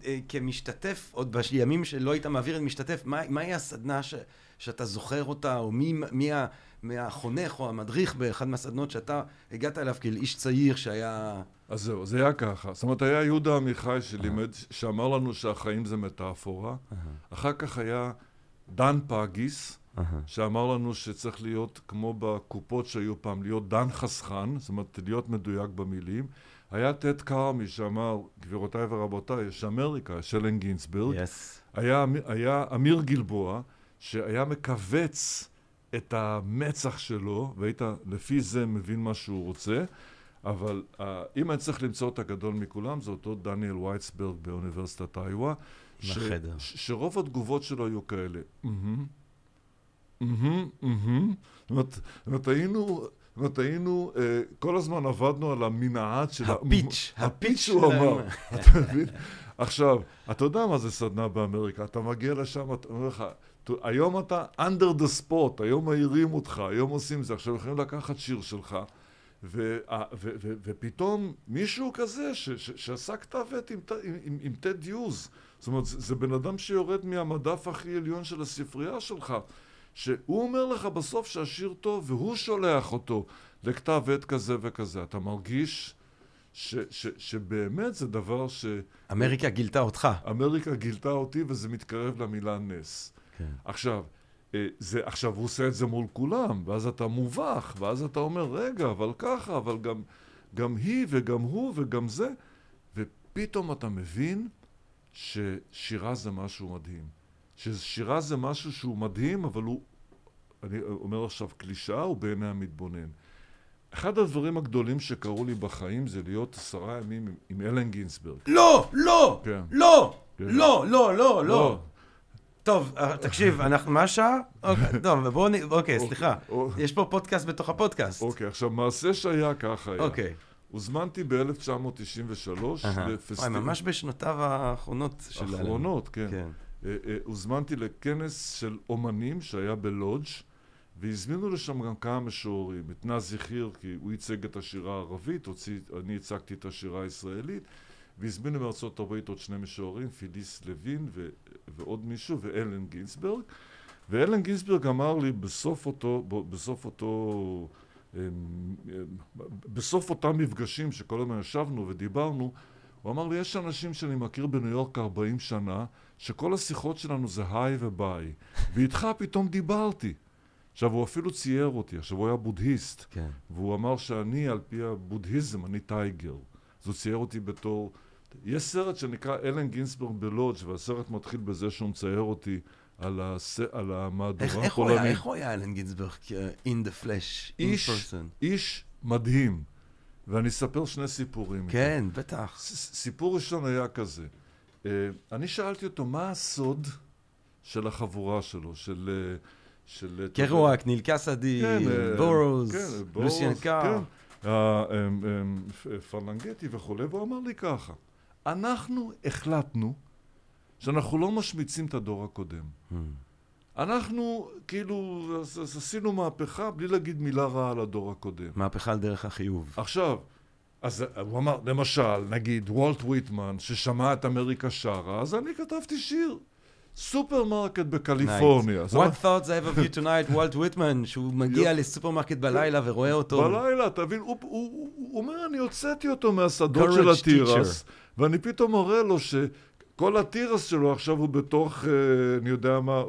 אה, כמשתתף, עוד בימים שלא היית מעביר את משתתף, מהי הסדנה שאתה זוכר אותה, או מי מהחונך או המדריך באחד מהסדנות שאתה הגעת אליו כאל איש צעיר שהיה... אז זהו, זה היה ככה. זאת אומרת, היה יהודה עמיחי שלימד, שאמר לנו שהחיים זה מטאפורה. אחר כך היה דן פגיס, שאמר לנו שצריך להיות כמו בקופות שהיו פעם, להיות דן חסכן, זאת אומרת, להיות מדויק במילים. היה טד כרמי שאמר, גבירותיי ורבותיי, יש אמריקה, שלן גינסברג. Yes. היה, היה אמיר גלבוע, שהיה מכווץ את המצח שלו, והיית לפי זה מבין מה שהוא רוצה. אבל uh, אם אני צריך למצוא את הגדול מכולם, זה אותו דניאל וייצברג באוניברסיטת איואה. לחדר. שרוב התגובות שלו היו כאלה. זאת אומרת, היינו... זאת אומרת, היינו, uh, כל הזמן עבדנו על המנעד של... הפיץ', הפיץ' שהוא אמר. אתה מבין? עכשיו, אתה יודע מה זה סדנה באמריקה, אתה מגיע לשם, אתה אומר לך, היום אתה under the spot, היום מעירים אותך, היום עושים זה, עכשיו יכולים לקחת שיר שלך. ו, ו, ו, ו, ופתאום מישהו כזה ש, ש, שעשה כתב עת עם, עם, עם טד יוז, זאת אומרת, זה, זה בן אדם שיורד מהמדף הכי עליון של הספרייה שלך, שהוא אומר לך בסוף שהשיר טוב והוא שולח אותו לכתב עת כזה וכזה. אתה מרגיש ש, ש, שבאמת זה דבר ש... אמריקה גילתה אותך. אמריקה גילתה אותי וזה מתקרב למילה נס. כן. עכשיו, אה, זה, עכשיו הוא עושה את זה מול כולם, ואז אתה מובך, ואז אתה אומר, רגע, אבל ככה, אבל גם, גם היא וגם הוא וגם זה, ופתאום אתה מבין ששירה זה משהו מדהים. ששירה זה משהו שהוא מדהים, אבל הוא, אני אומר עכשיו קלישאה, הוא בעיני המתבונן. אחד הדברים הגדולים שקרו לי בחיים זה להיות עשרה ימים עם, עם אלן גינסברג. לא, לא, כן. לא, כן. לא, לא, לא, לא. לא. טוב, אה, תקשיב, אנחנו, מה השעה? אוקיי, [LAUGHS] טוב, בואו נ... אוקיי, סליחה. יש פה פודקאסט בתוך הפודקאסט. אוקיי, עכשיו, מעשה שהיה ככה היה. אוקיי. הוזמנתי ב-1993 לפסטיבל... וואי, ממש בשנותיו האחרונות של... האחרונות, כן. אה, אה, הוזמנתי לכנס של אומנים שהיה בלודג' והזמינו לשם גם כמה משוררים. את נזי חיר, כי הוא ייצג את השירה הערבית, אני הצגתי את השירה הישראלית. והזמינו מארצות הברית עוד שני משוררים, פיליס לוין ו- ועוד מישהו, ואלן גינסברג. ואלן גינסברג אמר לי בסוף אותו, בסוף אותו בסוף אותם מפגשים שכל הזמן ישבנו ודיברנו, הוא אמר לי, יש אנשים שאני מכיר בניו יורק 40 שנה, שכל השיחות שלנו זה היי וביי, ואיתך פתאום דיברתי. עכשיו, הוא אפילו צייר אותי, עכשיו הוא היה בודהיסט, כן. והוא אמר שאני, על פי הבודהיזם, אני טייגר. אז הוא צייר אותי בתור... יש סרט שנקרא אלן גינסברג בלודג', והסרט מתחיל בזה שהוא מצייר אותי על, הס... על המהדורה איך, איך, איך הוא היה אלן גינסברג in the flesh, איש, in person? איש מדהים. ואני אספר שני סיפורים. כן, איתו. בטח. סיפור ראשון היה כזה. Uh, אני שאלתי אותו, מה הסוד של החבורה שלו, של... Uh, של... קרואק, ניל קסדי, כן, בורוז, לוסיאן קאר. פרלנגטי וכולי, והוא אמר לי ככה, אנחנו החלטנו שאנחנו לא משמיצים את הדור הקודם. Hmm. אנחנו כאילו עשינו מהפכה בלי להגיד מילה רעה על הדור הקודם. מהפכה על דרך החיוב. עכשיו, אז הוא אמר, למשל, נגיד וולט וויטמן, ששמע את אמריקה שרה, אז אני כתבתי שיר. סופרמרקט בקליפורניה. What thoughts I have of you tonight, וולט וויטמן, שהוא מגיע לסופרמרקט בלילה ורואה אותו. בלילה, תבין, הוא אומר, אני הוצאתי אותו מהשדות של התירס, ואני פתאום מראה לו ש... כל התירס שלו עכשיו הוא בתוך, אה, אני יודע מה,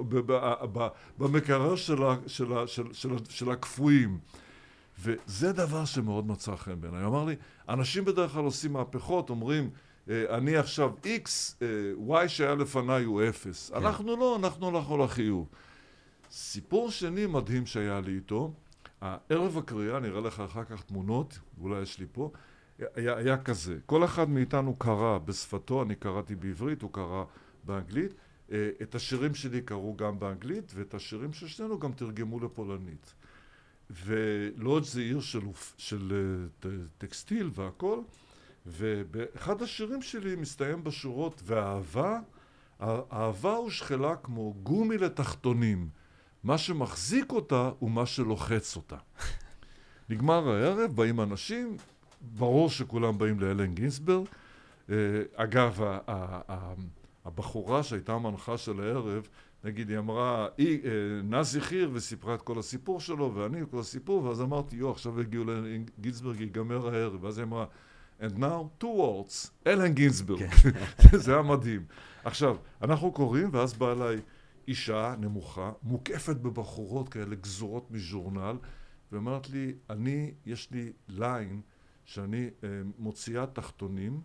במקרר של, של, של, של, של הקפואים. וזה דבר שמאוד מצא חן בעיניי. הוא אמר לי, אנשים בדרך כלל עושים מהפכות, אומרים, אה, אני עכשיו X, אה, Y שהיה לפניי הוא 0. כן. אנחנו לא, אנחנו הלכנו לחיוב. סיפור שני מדהים שהיה לי איתו, הערב הקריאה, נראה לך אחר כך תמונות, אולי יש לי פה, היה, היה כזה, כל אחד מאיתנו קרא בשפתו, אני קראתי בעברית, הוא קרא באנגלית, אה, את השירים שלי קראו גם באנגלית, ואת השירים של שנינו גם תרגמו לפולנית. ולודג' זה עיר של, של טקסטיל והכל, ובאחד השירים שלי מסתיים בשורות, והאהבה, האהבה הושחלה כמו גומי לתחתונים. מה שמחזיק אותה הוא מה שלוחץ אותה. [LAUGHS] נגמר הערב, באים אנשים, ברור שכולם באים לאלן גינסברג. אה, אגב, הבחורה שהייתה המנחה של הערב, נגיד היא אמרה, היא אה, נזי חיר וסיפרה את כל הסיפור שלו ואני כל הסיפור ואז אמרתי יו עכשיו הגיעו לגינסברג ייגמר הערב ואז היא אמרה and now two words, אלן גינסברג כן. [LAUGHS] זה היה מדהים עכשיו אנחנו קוראים ואז באה אליי אישה נמוכה מוקפת בבחורות כאלה גזורות מז'ורנל ואומרת לי אני יש לי ליין שאני אה, מוציאה תחתונים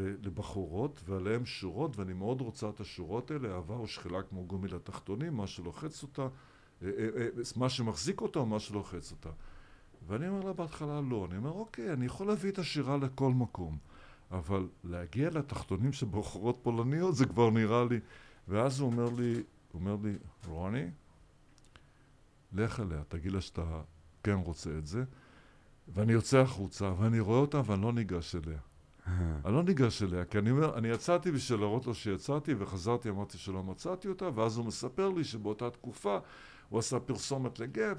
ולבחורות ועליהם שורות ואני מאוד רוצה את השורות האלה אהבה או שחילה כמו גומי לתחתונים מה שלוחץ אותה אה, אה, מה שמחזיק אותה או מה שלוחץ אותה. ואני אומר לה בהתחלה לא. אני אומר אוקיי אני יכול להביא את השירה לכל מקום אבל להגיע לתחתונים של בחורות פולניות זה כבר נראה לי. ואז הוא אומר לי הוא אומר לי רוני לך אליה תגיד לה שאתה כן רוצה את זה. ואני יוצא החוצה, ואני רואה אותה, ואני לא ניגש אליה. [LAUGHS] אני לא ניגש אליה, כי אני אומר, אני יצאתי בשביל להראות לו שיצאתי, וחזרתי, אמרתי שלא מצאתי אותה, ואז הוא מספר לי שבאותה תקופה הוא עשה פרסומת לגאפ,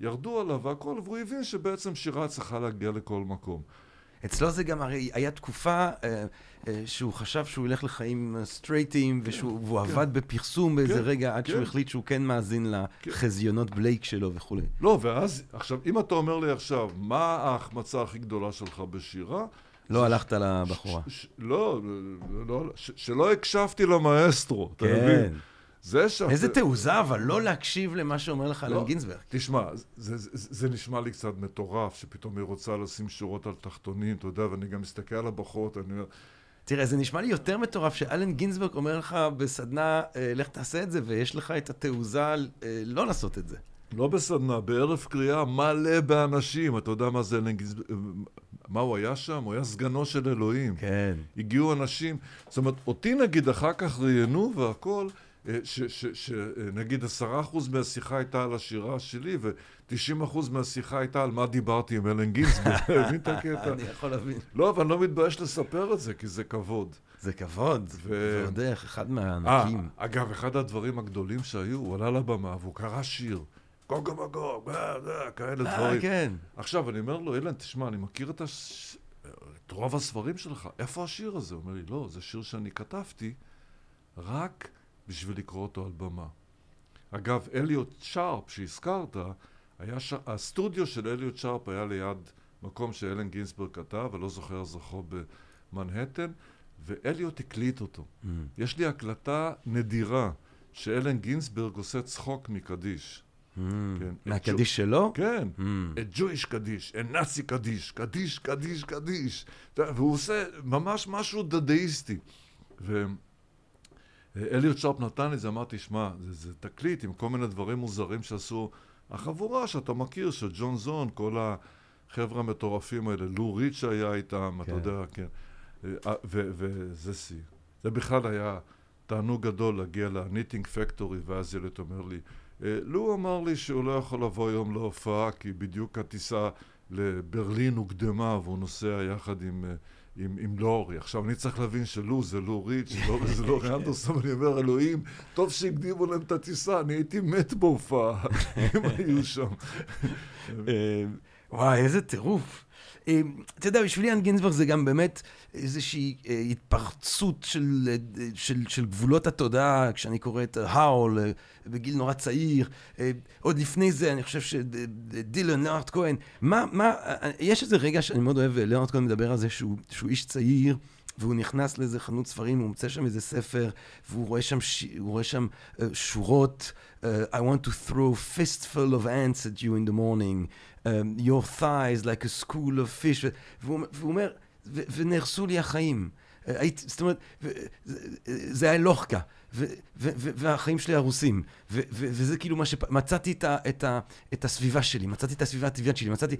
וירדו עליו והכל, והוא הבין שבעצם שירה צריכה להגיע לכל מקום. אצלו זה גם, הרי היה תקופה אה, אה, שהוא חשב שהוא ילך לחיים סטרייטים, כן, והוא כן. עבד בפרסום באיזה כן, רגע, עד כן. שהוא החליט שהוא כן מאזין כן. לחזיונות בלייק שלו וכולי. לא, ואז, עכשיו, אם אתה אומר לי עכשיו, מה ההחמצה הכי גדולה שלך בשירה? לא הלכת לבחורה. לא, לא, שלא הקשבתי למאסטרו, אתה מבין? זה ש... איזה תעוזה, אבל לא להקשיב למה שאומר לך אלן לא, גינזברג. תשמע, זה נשמע לי קצת מטורף, שפתאום היא רוצה לשים שורות על תחתונים, אתה יודע, ואני גם מסתכל על הבחורות, אני אומר... תראה, זה נשמע לי יותר מטורף שאלן גינזברג אומר לך בסדנה, אה, לך תעשה את זה, ויש לך את התעוזה אה, לא לעשות את זה. לא בסדנה, בערב קריאה מלא באנשים. אתה יודע מה זה אלן גינזברג? אה, מה הוא היה שם? הוא היה סגנו של אלוהים. כן. הגיעו אנשים, זאת אומרת, אותי נגיד אחר כך ראיינו והכל, שנגיד עשרה אחוז מהשיחה הייתה על השירה שלי ותשעים אחוז מהשיחה הייתה על מה דיברתי עם אלן גינסברג, [LAUGHS] מבין את הקטע? אני יכול להבין. לא, אבל אני לא מתבייש לספר את זה, כי זה כבוד. זה כבוד, ועוד איך, אחד מהענקים. אה, אגב, אחד הדברים הגדולים שהיו, הוא עלה לבמה והוא קרא שיר. גוגו בגו, כאלה אה, דברים. כן. עכשיו, אני אומר לו, אילן, תשמע, אני מכיר את, הש... את רוב הספרים שלך, איפה השיר הזה? הוא אומר לי, לא, זה שיר שאני כתבתי, רק... בשביל לקרוא אותו על במה. אגב, אליוט שרפ שהזכרת, היה ש... הסטודיו של אליוט שרפ היה ליד מקום שאלן גינסברג כתב, אני לא זוכר רחוב במנהטן, ואליוט הקליט אותו. Mm. יש לי הקלטה נדירה שאלן גינסברג עושה צחוק מקדיש. Mm. כן. מהקדיש שלו? כן. Mm. את ג'ויש קדיש, את נאצי קדיש, קדיש, קדיש, קדיש. והוא עושה ממש משהו דדאיסטי. ואליוט שרפ נתן לי זה, אמרתי, שמע, זה, זה תקליט עם כל מיני דברים מוזרים שעשו החבורה שאתה מכיר, של ג'ון זון, כל החבר'ה המטורפים האלה, לו ריץ' היה איתם, כן. אתה יודע, כן. אה, וזה שיא. זה בכלל היה תענוג גדול להגיע לניטינג פקטורי, ואז ילד אומר לי, אה, לו אמר לי שהוא לא יכול לבוא היום להופעה, כי בדיוק הטיסה לברלין הוקדמה, והוא נוסע יחד עם, אה, עם, עם לורי. עכשיו, אני צריך להבין שלו זה לו ריץ', לא, זה לא [LAUGHS] אנדרסון, אני אומר, אלוהים, טוב שהקדימו להם את הטיסה, אני הייתי מת בהופעה, [LAUGHS] אם היו שם. אה, וואי, איזה טירוף. אה, אתה יודע, בשבילי יאן גינזברג זה גם באמת איזושהי אה, התפרצות של, אה, של, של גבולות התודעה, כשאני קורא את האול בגיל נורא צעיר. עוד לפני זה, אני חושב שדילן, לארט כהן, מה, מה, יש איזה רגע שאני מאוד אוהב, לארט כהן מדבר על זה שהוא, שהוא איש צעיר. והוא נכנס לאיזה חנות ספרים, הוא מוצא שם איזה ספר, והוא רואה שם, ש... רואה שם uh, שורות, uh, I want to throw fistful of ants at you in the morning, um, your thighs like a school of fish, והוא, והוא אומר, ו- ונהרסו לי החיים. Uh, הייתי, זאת אומרת, זה היה לוחקה, ו- ו- ו- והחיים שלי הרוסים, ו- ו- וזה כאילו מה שמצאתי את, ה- את, ה- את הסביבה שלי, מצאתי את הסביבה הטבעית שלי, מצאתי...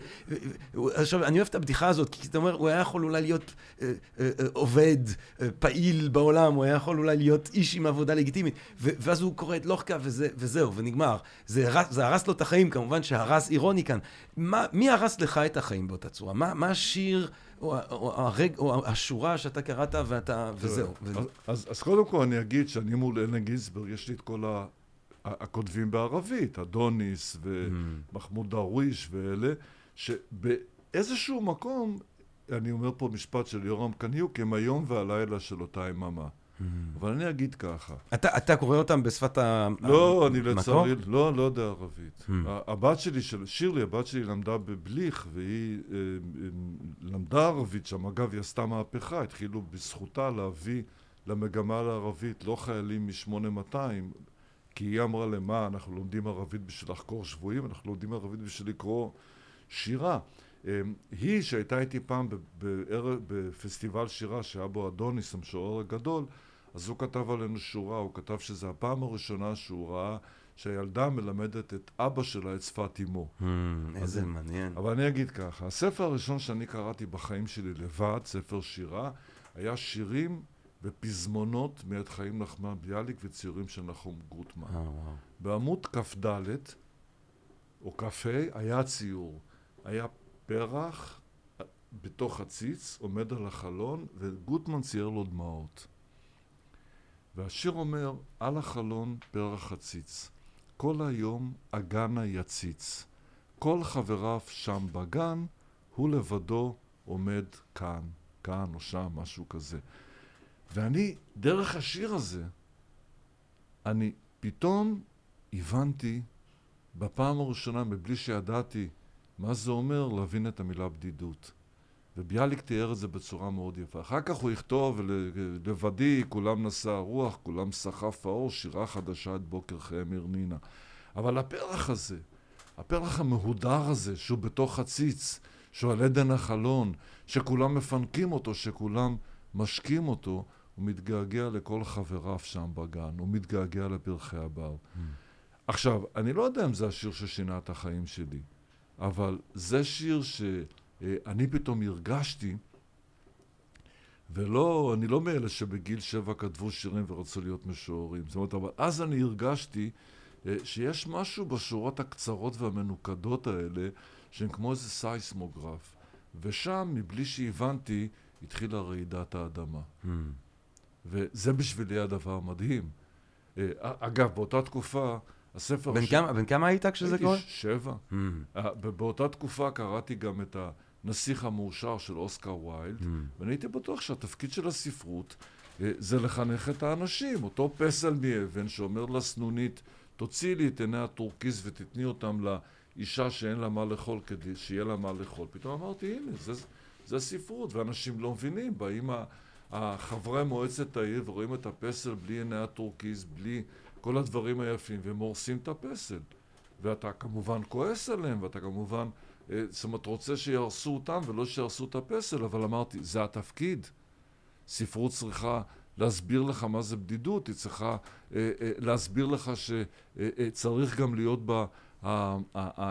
עכשיו, אני אוהב את הבדיחה הזאת, כי אתה אומר, הוא היה יכול אולי להיות אה, אה, אה, עובד, אה, פעיל בעולם, הוא היה יכול אולי להיות איש עם עבודה לגיטימית, ו- ואז הוא קורא את לוחקה וזה, וזהו, ונגמר. זה, הרס, זה הרס לו את החיים, כמובן שהרס אירוני כאן. מה, מי הרס לך את החיים באותה צורה? מה, מה השיר, או, או, הרג, או השורה שאתה קראת ואתה, וזהו. ו- אז, אז, אז קודם כל אני אגיד שאני מול אלן גינסברג, יש לי את כל ה, הכותבים בערבית, אדוניס ומחמוד דרוויש ואלה, שבאיזשהו מקום, אני אומר פה משפט של יורם קניוק, הם היום והלילה של אותה יממה. אבל אני אגיד ככה, אתה, אתה קורא אותם בשפת ה... לא, אני? לצערי, לא, לא יודע ערבית. Hmm. הבת שלי, של- שירלי, הבת שלי למדה בבליך, והיא ערבית שם. אגב, היא עשתה מהפכה, התחילו בזכותה להביא למגמה לערבית לא חיילים מ-8200, כי היא אמרה למה, אנחנו לומדים ערבית בשביל לחקור שבויים, אנחנו לומדים ערבית בשביל לקרוא שירה. אה, היא, שהייתה איתי פעם בפסטיבל שירה שהיה בו אדוניס, המשורר הגדול, אז הוא כתב עלינו שורה, הוא כתב שזו הפעם הראשונה שהוא ראה שהילדה מלמדת את אבא שלה את שפת אמו. Hmm, איזה מעניין. אבל אני אגיד ככה, הספר הראשון שאני קראתי בחיים שלי לבד, ספר שירה, היה שירים ופזמונות מאת חיים נחמן ביאליק וציורים של נחום גוטמן. אה. בעמוד כ"ד או כ"ה היה ציור. היה פרח בתוך הציץ, עומד על החלון, וגוטמן צייר לו דמעות. והשיר אומר, על החלון פרח הציץ, כל היום הגנה יציץ, כל חבריו שם בגן, הוא לבדו עומד כאן, כאן או שם, משהו כזה. ואני, דרך השיר הזה, אני פתאום הבנתי בפעם הראשונה, מבלי שידעתי מה זה אומר, להבין את המילה בדידות. וביאליק תיאר את זה בצורה מאוד יפה. אחר כך הוא יכתוב, "ל- לבדי, כולם נשא הרוח, כולם סחף האור, שירה חדשה את בוקר חיי מירנינה. אבל הפרח הזה, הפרח המהודר הזה, שהוא בתוך הציץ, שהוא על עדן החלון, שכולם מפנקים אותו, שכולם משקים אותו, הוא מתגעגע לכל חבריו שם בגן, הוא מתגעגע לפרחי הבר. עכשיו, אני לא יודע אם זה השיר ששינה את החיים שלי, אבל זה שיר שאני פתאום הרגשתי, ולא, אני לא מאלה שבגיל שבע כתבו שירים ורצו להיות משוררים. זאת אומרת, אבל אז אני הרגשתי אה, שיש משהו בשורות הקצרות והמנוקדות האלה, שהן כמו איזה סייסמוגרף. ושם, מבלי שהבנתי, התחילה רעידת האדמה. Hmm. וזה בשבילי הדבר מדהים. אה, אגב, באותה תקופה, הספר... בן הש- כמה- בן כמה היית כשזה הייתי קורה? ש- שבע. Hmm. אה, באותה תקופה קראתי גם את הנסיך המאושר של אוסקר ויילד, Hmm. ואני הייתי בטוח שהתפקיד של הספרות אה, זה לחנך את האנשים. אותו פסל מאבן שאומר לסנונית, תוציאי לי את עיני הטורקיז ותתני אותם אישה שאין לה מה לאכול כדי שיהיה לה מה לאכול. פתאום אמרתי, הנה, זה, זה ספרות, ואנשים לא מבינים. באים חברי מועצת העיר ורואים את הפסל בלי עיני הטורקיז, בלי כל הדברים היפים, והם הורסים את הפסל. ואתה כמובן כועס עליהם, ואתה כמובן, זאת אומרת, רוצה שיהרסו אותם ולא שיהרסו את הפסל, אבל אמרתי, זה התפקיד. ספרות צריכה להסביר לך מה זה בדידות, היא צריכה אה, אה, להסביר לך שצריך גם להיות בה,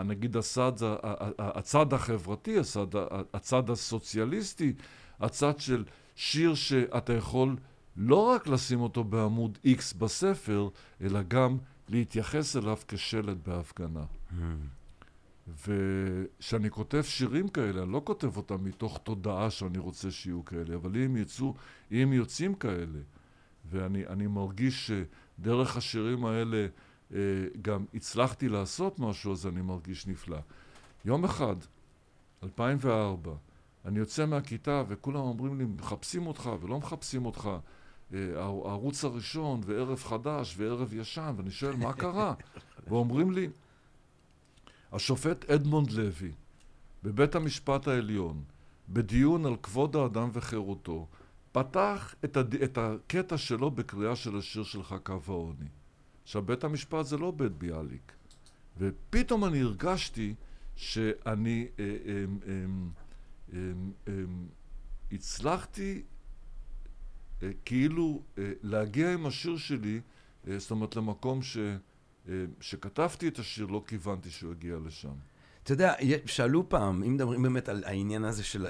נגיד הצד, הצד החברתי, הצד, הצד הסוציאליסטי, הצד של שיר שאתה יכול לא רק לשים אותו בעמוד X בספר, אלא גם להתייחס אליו כשלט בהפגנה. Mm. וכשאני כותב שירים כאלה, אני לא כותב אותם מתוך תודעה שאני רוצה שיהיו כאלה, אבל אם יצאו, אם יוצאים כאלה, ואני מרגיש שדרך השירים האלה אה, גם הצלחתי לעשות משהו, אז אני מרגיש נפלא. יום אחד, 2004, אני יוצא מהכיתה וכולם אומרים לי, מחפשים אותך ולא מחפשים אותך. אה, הערוץ הראשון, וערב חדש, וערב ישן, ואני שואל, מה קרה? [LAUGHS] ואומרים לי, השופט אדמונד לוי, בבית המשפט העליון, בדיון על כבוד האדם וחירותו, פתח את, הד... את הקטע שלו בקריאה של השיר שלך, קו העוני. עכשיו, בית המשפט זה לא בית ביאליק. ופתאום אני הרגשתי שאני אה, אה, אה, אה, אה, הצלחתי אה, כאילו אה, להגיע עם השיר שלי, אה, זאת אומרת, למקום ש... שכתבתי את השיר, לא כיוונתי שהוא יגיע לשם. אתה יודע, שאלו פעם, אם מדברים באמת על העניין הזה של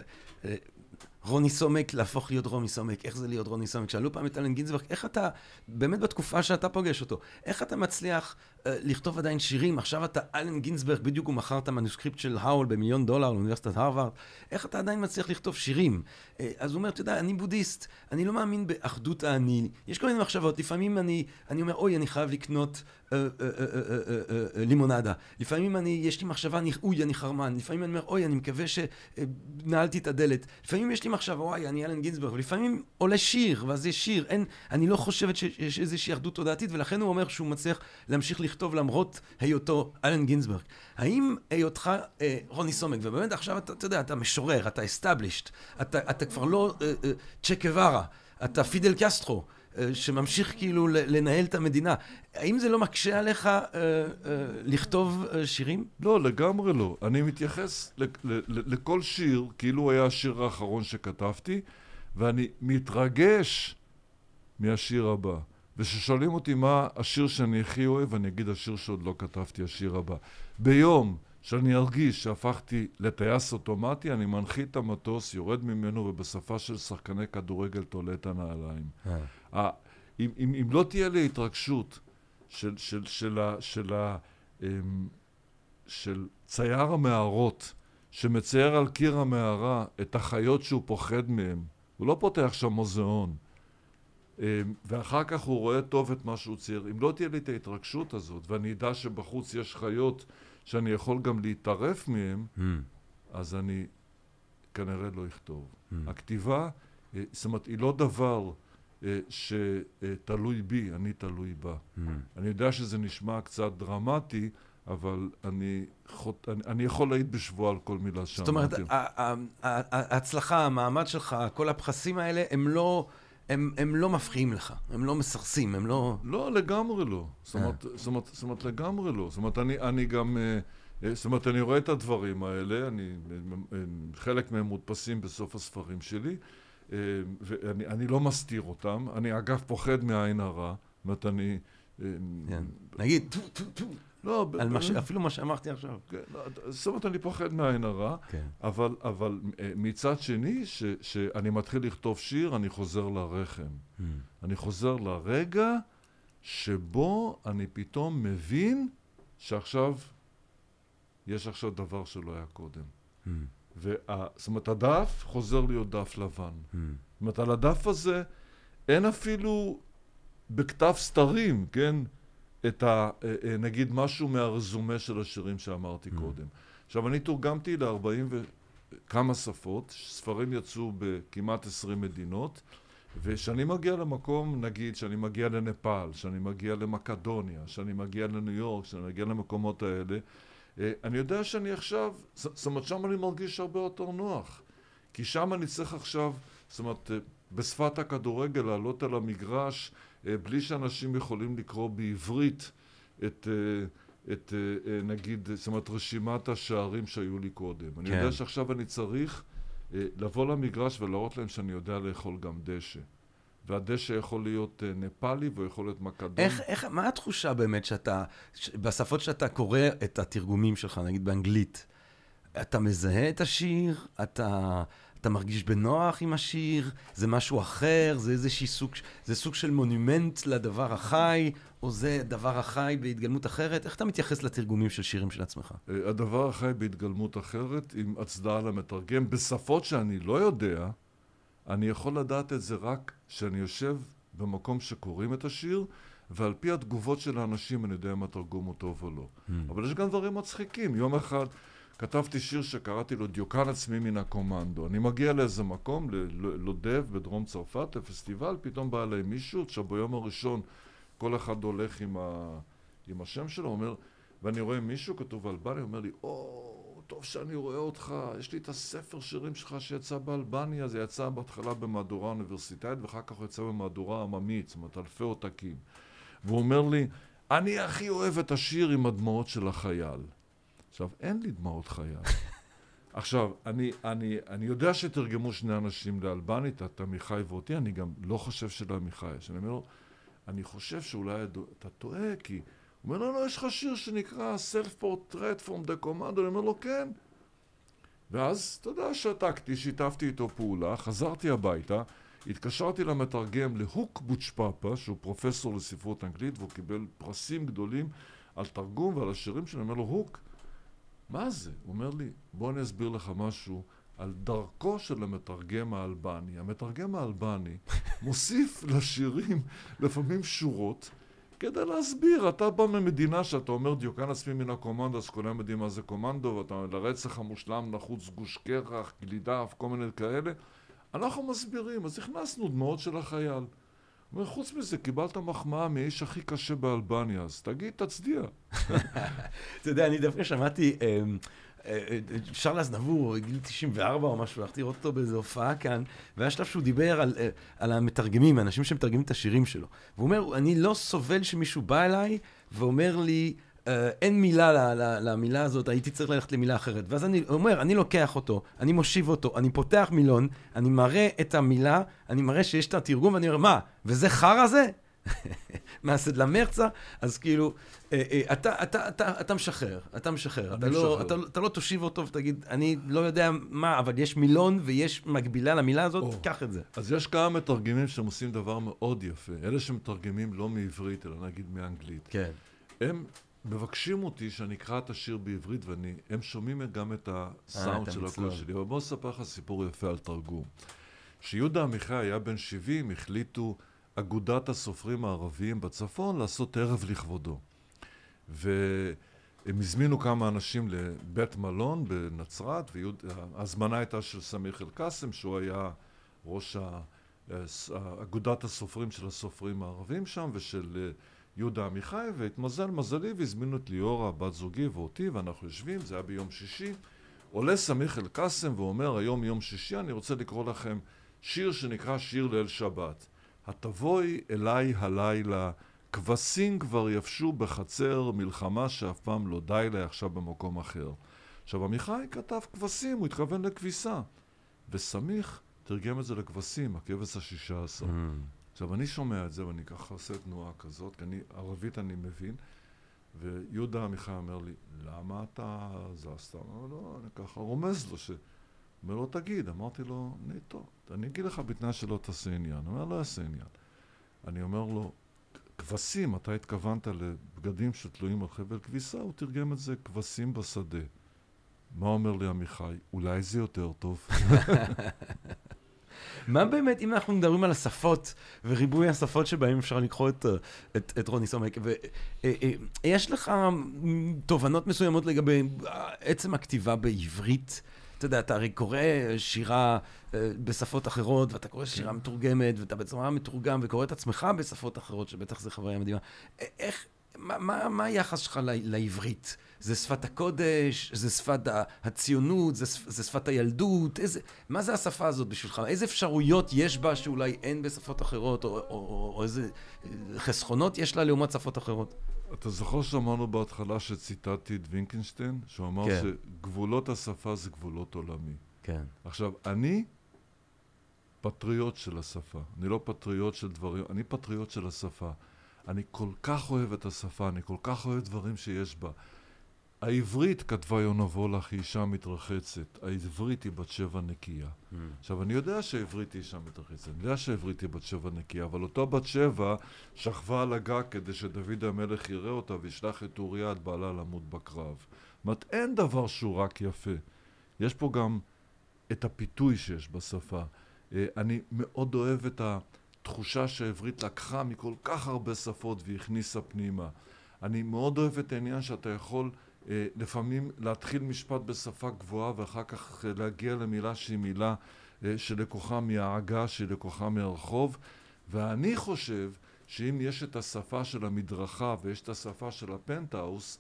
רוני סומק להפוך להיות רוני סומק, איך זה להיות רוני סומק? שאלו פעם את אלן גינזברג, איך אתה, באמת בתקופה שאתה פוגש אותו, איך אתה מצליח לכתוב עדיין שירים? עכשיו אתה אלן גינזברג, בדיוק הוא מכר את המנוסקריפט של האול במיליון דולר לאוניברסיטת הרווארד, איך אתה עדיין מצליח לכתוב שירים? Uh, אז הוא אומר, אתה יודע, אני בודהיסט, אני לא מאמין באחדות האני, יש כל מיני מחשבות, לפעמים אני, אני אומר, אוי, אני חייב לקנות uh, uh, uh, uh, uh, uh, לימונדה, לפעמים אני, יש לי מחשבה, אני, אוי, אני חרמן, לפעמים אני אומר, אוי, אני מקווה שנעלתי את הדלת, לפעמים יש לי מחשבה, וואי, אני אלן גינזברג, ולפעמים עולה שיר, ואז יש שיר, אין, אני לא חושבת שיש איזושהי אחדות תודעתית, ולכן הוא אומר שהוא מצליח להמשיך לכתוב למרות היותו אלן גינזברג. האם היותך אה, רוני סומק, ובאמת עכשיו אתה, אתה יודע, אתה משורר, אתה established, אתה, אתה כבר לא אה, אה, צ'ק גווארה, אתה פידל קסטרו. אה, שממשיך כאילו לנהל את המדינה. האם זה לא מקשה עליך אה, אה, לכתוב אה, שירים? לא, לגמרי לא. אני מתייחס לכל שיר כאילו היה השיר האחרון שכתבתי, ואני מתרגש מהשיר הבא. וכששואלים אותי מה השיר שאני הכי אוהב, אני אגיד השיר שעוד לא כתבתי, השיר הבא. ביום שאני ארגיש שהפכתי לטייס אוטומטי, אני מנחית את המטוס, יורד ממנו, ובשפה של שחקני כדורגל תולה את הנעליים. אה. אם, אם, אם לא תהיה לי התרגשות של, של, של, של, של, אמ, של צייר המערות, שמצייר על קיר המערה את החיות שהוא פוחד מהן, הוא לא פותח שם מוזיאון. אמ, ואחר כך הוא רואה טוב את מה שהוא צייר. אם לא תהיה לי את ההתרגשות הזאת, ואני אדע שבחוץ יש חיות שאני יכול גם להתערף מהן, mm. אז אני כנראה לא אכתוב. Mm. הכתיבה, אה, זאת אומרת, היא לא דבר אה, שתלוי בי, אני תלוי בה. Mm. אני יודע שזה נשמע קצת דרמטי, אבל אני, אני, אני יכול להעיד בשבועה על כל מילה שאמרתי. זאת אומרת, ההצלחה, המעמד שלך, כל הפחסים האלה, הם לא... הם, הם לא מפריעים לך, הם לא מסרסים, הם לא... לא, לגמרי לא. זאת אומרת, זאת אומרת, זאת אומרת לגמרי לא. זאת אומרת, אני, אני גם... זאת אומרת, אני רואה את הדברים האלה, אני, חלק מהם מודפסים בסוף הספרים שלי, ואני לא מסתיר אותם. אני אגב פוחד מעין הרע. זאת אומרת, אני... כן. נגיד, טו, טו, טו. לא, על מה ש... אפילו מה שאמרתי עכשיו. כן, לא, זאת אומרת, אני פוחד מעין הרע, כן. אבל, אבל אה, מצד שני, ש, שאני מתחיל לכתוב שיר, אני חוזר לרחם. אממ. אני חוזר לרגע שבו אני פתאום מבין שעכשיו, יש עכשיו דבר שלא היה קודם. Mm. וה, זאת אומרת, הדף חוזר להיות דף לבן. Mm. זאת אומרת, על הדף הזה אין אפילו בכתב סתרים, כן? את ה... אה, אה, נגיד משהו מהרזומה של השירים שאמרתי mm. קודם. עכשיו, אני תורגמתי ל-40 וכמה שפות, ספרים יצאו בכמעט 20 מדינות, וכשאני מגיע למקום, נגיד, שאני מגיע לנפאל, שאני מגיע למקדוניה, שאני מגיע לניו יורק, שאני מגיע למקומות האלה, אה, אני יודע שאני עכשיו, זאת אומרת, שם אני מרגיש הרבה יותר נוח. כי שם אני צריך עכשיו, זאת אומרת, בשפת הכדורגל לעלות על המגרש בלי שאנשים יכולים לקרוא בעברית את, את נגיד, זאת אומרת, רשימת השערים שהיו לי קודם. כן. אני יודע שעכשיו אני צריך לבוא למגרש ולהראות להם שאני יודע לאכול גם דשא. והדשא יכול להיות אה, נפאלי והוא יכול להיות מקדון. איך, איך, מה התחושה באמת שאתה, בשפות שאתה קורא את התרגומים שלך, נגיד באנגלית, אתה מזהה את השיר? אתה, אתה מרגיש בנוח עם השיר? זה משהו אחר? זה איזשהי סוג, זה סוג של מונומנט לדבר החי? או זה דבר החי בהתגלמות אחרת? איך אתה מתייחס לתרגומים של שירים של עצמך? אה, הדבר החי בהתגלמות אחרת, עם הצדעה למתרגם, בשפות שאני לא יודע, אני יכול לדעת את זה רק כשאני יושב במקום שקוראים את השיר, ועל פי התגובות של האנשים אני יודע אם התרגום הוא טוב או לא. Mm. אבל יש גם דברים מצחיקים. יום אחד כתבתי שיר שקראתי לו דיוקן עצמי מן הקומנדו. אני מגיע לאיזה מקום, לודב בדרום צרפת, לפסטיבל, פתאום בא אליי מישהו, עכשיו ביום הראשון כל אחד הולך עם, ה... עם השם שלו, אומר, ואני רואה מישהו כתוב אלבני, אומר לי, או... טוב שאני רואה אותך, יש לי את הספר שירים שלך שיצא באלבניה, זה יצא בהתחלה במהדורה אוניברסיטאית ואחר כך יצא במהדורה עממית, זאת אומרת אלפי עותקים. והוא אומר לי, אני הכי אוהב את השיר עם הדמעות של החייל. עכשיו, אין לי דמעות חייל. [LAUGHS] עכשיו, אני, אני, אני יודע שתרגמו שני אנשים לאלבנית, את עמיחי ואותי, אני גם לא חושב שלעמיחי יש. אני אומר לו, אני חושב שאולי אתה טועה, כי... הוא אומר, לא, לא, יש לך שיר שנקרא Self Portrait from the Command, אני אומר לו, כן. ואז, אתה יודע, שתקתי, שיתפתי איתו פעולה, חזרתי הביתה, התקשרתי למתרגם להוק בוצ'פאפה, שהוא פרופסור לספרות אנגלית, והוא קיבל פרסים גדולים על תרגום ועל השירים שלו, אני אומר לו, הוק, מה זה? הוא אומר לי, בוא אני אסביר לך משהו על דרכו של המתרגם האלבני. המתרגם האלבני [LAUGHS] מוסיף לשירים לפעמים שורות כדי להסביר, אתה בא ממדינה שאתה אומר דיוקן עצמי מן הקומנדו, אז כולם יודעים מה זה קומנדו, ואתה אומר לרצח המושלם נחוץ גוש קרח, גלידה, כל מיני כאלה. אנחנו מסבירים, אז הכנסנו דמעות של החייל. וחוץ מזה, קיבלת מחמאה מאיש הכי קשה באלבניה, אז תגיד, תצדיע. אתה יודע, אני דווקא שמעתי... אמ, אפשר לאזנבור, גיל 94 או משהו, הלכתי לראות אותו באיזו הופעה כאן, והיה שלב שהוא דיבר על, אה, על המתרגמים, האנשים שמתרגמים את השירים שלו. והוא אומר, אני לא סובל שמישהו בא אליי ואומר לי, אה, אין מילה למילה הזאת, הייתי צריך ללכת למילה אחרת. ואז אני אומר, אני לוקח אותו, אני מושיב אותו, אני פותח מילון, אני מראה את המילה, אני מראה שיש את התרגום, ואני אומר, מה, וזה חרא זה? [LAUGHS] מהסדלה מרצה, אז כאילו, אה, אה, אתה, אתה, אתה, אתה משחרר, אתה משחרר. אתה לא, אתה, אתה לא תושיב אותו ותגיד, אני לא יודע מה, אבל יש מילון ויש מקבילה למילה הזאת, או. קח את זה. אז יש כמה מתרגמים שהם עושים דבר מאוד יפה. אלה שמתרגמים לא מעברית, אלא נגיד מאנגלית. כן. הם מבקשים אותי שאני אקרא את השיר בעברית, והם שומעים גם את הסאונד אה, של הקול שלי. אבל בוא נספר לך סיפור יפה על תרגום. כשיהודה עמיחי היה בן 70, החליטו... אגודת הסופרים הערביים בצפון לעשות ערב לכבודו. והם הזמינו כמה אנשים לבית מלון בנצרת, וההזמנה הייתה של סמיח אל-קאסם, שהוא היה ראש אגודת הסופרים של הסופרים הערבים שם, ושל אה, יהודה עמיחי, והתמזל מזלי והזמינו את ליאורה, בת זוגי ואותי, ואנחנו יושבים, זה היה ביום שישי. עולה סמיח אל-קאסם ואומר, היום יום שישי, אני רוצה לקרוא לכם שיר שנקרא שיר ליל שבת. התבואי אליי הלילה, כבשים כבר יבשו בחצר, מלחמה שאף פעם לא די לה עכשיו במקום אחר. עכשיו, עמיחי כתב כבשים, הוא התכוון לכביסה. וסמיך תרגם את זה לכבשים, הכבש השישה עשר. Mm. עכשיו, אני שומע את זה, ואני ככה עושה תנועה כזאת, כי אני, ערבית אני מבין, ויהודה עמיחי אומר לי, למה אתה זזת? אמר לו, אני ככה רומז לו ש... אומר לו, תגיד. אמרתי לו, טוב, אני אגיד לך בתנאי שלא תעשה עניין. הוא אומר, לא אעשה עניין. אני אומר לו, כבשים, אתה התכוונת לבגדים שתלויים על חבל כביסה? הוא תרגם את זה, כבשים בשדה. מה אומר לי עמיחי? אולי זה יותר טוב. [LAUGHS] מה באמת, אם אנחנו מדברים על השפות וריבוי השפות שבהם אפשר לקרוא את, את, את רוני סומק, ויש אה, אה, לך תובנות מסוימות לגבי עצם הכתיבה בעברית? אתה יודע, אתה הרי קורא שירה אה, בשפות אחרות, ואתה קורא שירה כן. מתורגמת, ואתה בצורה מתורגם, וקורא את עצמך בשפות אחרות, שבטח זו חוויה מדהימה. איך, מה, מה, מה היחס שלך לעברית? זה שפת הקודש, זה שפת הציונות, זה, זה שפת הילדות, איזה, מה זה השפה הזאת בשבילך? איזה אפשרויות יש בה שאולי אין בשפות אחרות, או, או, או, או איזה חסכונות יש לה לעומת שפות אחרות? אתה זוכר שאמרנו בהתחלה שציטטתי את וינקנשטיין? שהוא אמר כן. שגבולות השפה זה גבולות עולמי. כן. עכשיו, אני פטריוט של השפה. אני לא פטריוט של דברים, אני פטריוט של השפה. אני כל כך אוהב את השפה, אני כל כך אוהב דברים שיש בה. העברית, כתבה יונה וולך, היא אישה מתרחצת. העברית היא בת שבע נקייה. Mm. עכשיו, אני יודע שהעברית היא אישה מתרחצת, אני יודע שהעברית היא בת שבע נקייה, אבל אותה בת שבע שכבה על הגג כדי שדוד המלך יראה אותה וישלח את אוריה, את בעלה, למות בקרב. זאת אומרת, אין דבר שהוא רק יפה. יש פה גם את הפיתוי שיש בשפה. אה, אני מאוד אוהב את התחושה שהעברית לקחה מכל כך הרבה שפות והכניסה פנימה. אני מאוד אוהב את העניין שאתה יכול לפעמים להתחיל משפט בשפה גבוהה ואחר כך אה, להגיע למילה שהיא מילה שלקוחה מהעגה, שהיא לקוחה מהרחוב. ואני חושב שאם יש את השפה של המדרכה ויש את השפה של הפנטהאוס,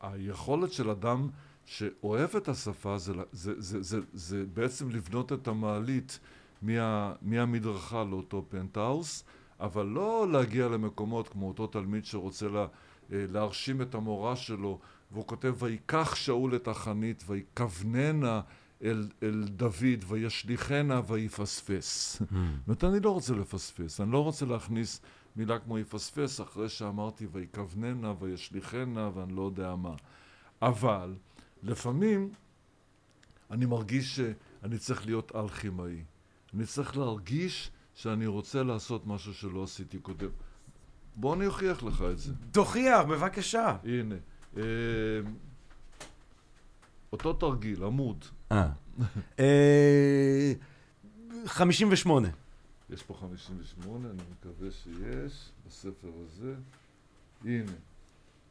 היכולת של אדם שאוהב את השפה זה, זה, זה, זה, זה בעצם לבנות את המעלית מה, מהמדרכה לאותו פנטהאוס, אבל לא להגיע למקומות כמו אותו תלמיד שרוצה לה, אה, להרשים את המורה שלו, והוא כותב, ויקח שאול את החנית, ויקבננה אל, אל דוד, וישליכנה ויפספס. זאת אומרת, אני לא רוצה לפספס, אני לא רוצה להכניס מילה כמו יפספס אחרי שאמרתי ויקבננה וישליכנה ואני לא יודע מה. אבל לפעמים אני מרגיש שאני צריך להיות אלכימאי. אני צריך להרגיש שאני רוצה לעשות משהו שלא עשיתי קודם. בוא אני אוכיח לך את זה. תוכיח, בבקשה. הנה. אה, אותו תרגיל, עמוד. אה. 58. [LAUGHS] אה, יש פה 58, אני מקווה שיש, בספר הזה. הנה.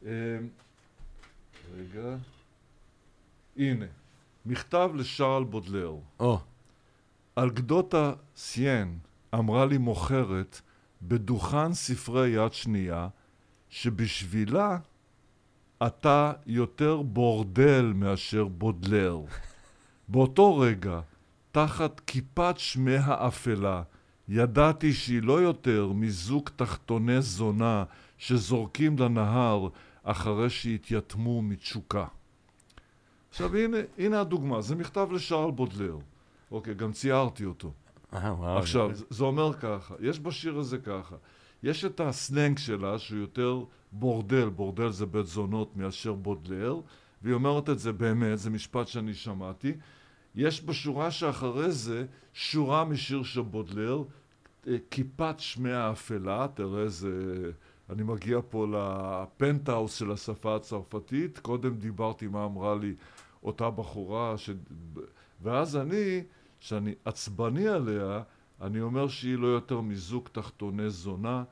אה, רגע. הנה, מכתב לשארל בודלר. או. על גדותה סיין אמרה לי מוכרת בדוכן ספרי יד שנייה שבשבילה אתה יותר בורדל מאשר בודלר. באותו רגע, תחת כיפת שמי האפלה, ידעתי שהיא לא יותר מזוג תחתוני זונה שזורקים לנהר אחרי שהתייתמו מתשוקה. עכשיו הנה, הנה הדוגמה, זה מכתב לשארל בודלר. אוקיי, גם ציירתי אותו. אה, וואו. עכשיו, זה, זה אומר ככה, יש בשיר הזה ככה, יש את הסלנג שלה שהוא יותר בורדל, בורדל זה בית זונות מאשר בודלר, והיא אומרת את זה באמת, זה משפט שאני שמעתי. יש בשורה שאחרי זה שורה משיר של בודלר, אה, כיפת שמי האפלה, תראה איזה... אני מגיע פה לפנטהאוס של השפה הצרפתית, קודם דיברתי מה אמרה לי אותה בחורה, ש... ואז אני, שאני עצבני עליה, אני אומר שהיא לא יותר מזוג תחתוני זונה.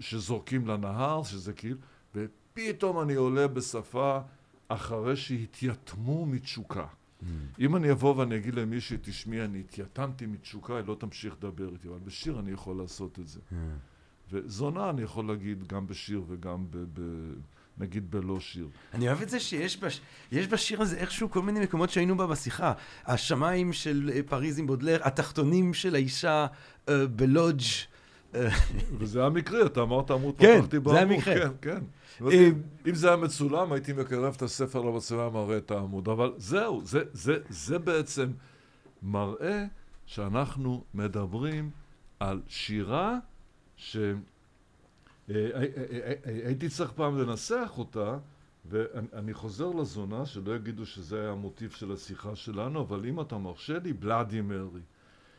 שזורקים לנהר, שזה כאילו, ופתאום אני עולה בשפה אחרי שהתייתמו מתשוקה. Mm. אם אני אבוא ואני אגיד למישהי, תשמעי, אני התייתמתי מתשוקה, היא לא תמשיך לדבר איתי, אבל בשיר אני יכול לעשות את זה. Mm. וזונה אני יכול להגיד גם בשיר וגם ב... ב נגיד בלא שיר. אני אוהב את זה שיש בש... יש בשיר הזה איכשהו כל מיני מקומות שהיינו בה בשיחה. השמיים של אה, פריז עם בודלר, התחתונים של האישה uh, בלודג'. אה, וזה היה מקרי, אתה אמרת עמוד, כן, פתחתי בעמוד. כן, זה היה מקרה. כן, כן. אם זה היה מצולם, הייתי מקרב את הספר למצלמה, מראה את העמוד. אבל זהו, זה, זה, זה בעצם מראה שאנחנו מדברים על שירה ש... אה, אה, אה, הייתי צריך פעם לנסח אותה, ואני חוזר לזונה, שלא יגידו שזה היה המוטיב של השיחה שלנו, אבל אם אתה מרשה לי, בלאדי מרי.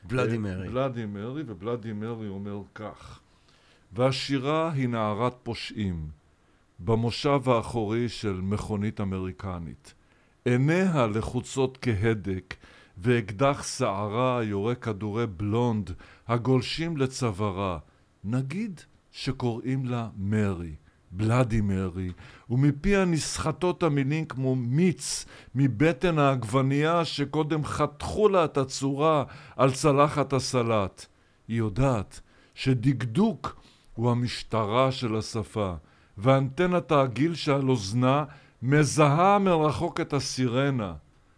בלאדי מרי. בלאדי מרי, ובלאדי מרי אומר כך: והשירה היא נערת פושעים, במושב האחורי של מכונית אמריקנית. עיניה לחוצות כהדק, ואקדח שערה יורה כדורי בלונד הגולשים לצווארה. נגיד שקוראים לה מרי, בלאדי מרי, ומפיה נסחטות המילים כמו מיץ מבטן העגבנייה שקודם חתכו לה את הצורה על צלחת הסלט. היא יודעת שדקדוק הוא המשטרה של השפה, ואנטנת העגיל שעל אוזנה מזהה מרחוק את הסירנה,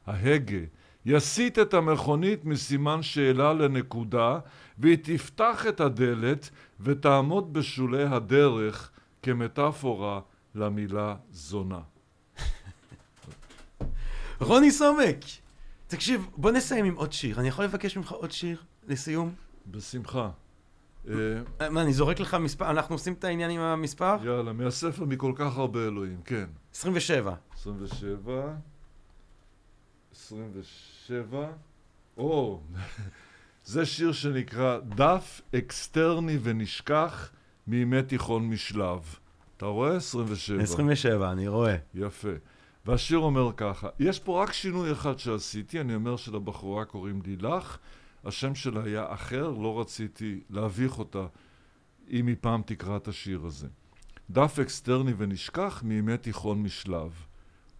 ההגה, יסיט את המכונית מסימן שאלה לנקודה, והיא תפתח את הדלת ותעמוד בשולי הדרך כמטאפורה למילה זונה. רוני סומק, תקשיב, בוא נסיים עם עוד שיר. אני יכול לבקש ממך עוד שיר לסיום? בשמחה. אה, מה, אני זורק לך מספר, אנחנו עושים את העניין עם המספר? יאללה, מהספר מכל כך הרבה אלוהים, כן. 27. 27. 27. או, זה שיר שנקרא דף אקסטרני ונשכח מימי תיכון משלב. אתה רואה? 27. 27, אני רואה. יפה. והשיר אומר ככה, יש פה רק שינוי אחד שעשיתי, אני אומר שלבחורה קוראים לילך, השם שלה היה אחר, לא רציתי להביך אותה אם היא פעם תקרא את השיר הזה. דף אקסטרני ונשכח מימי תיכון משלב.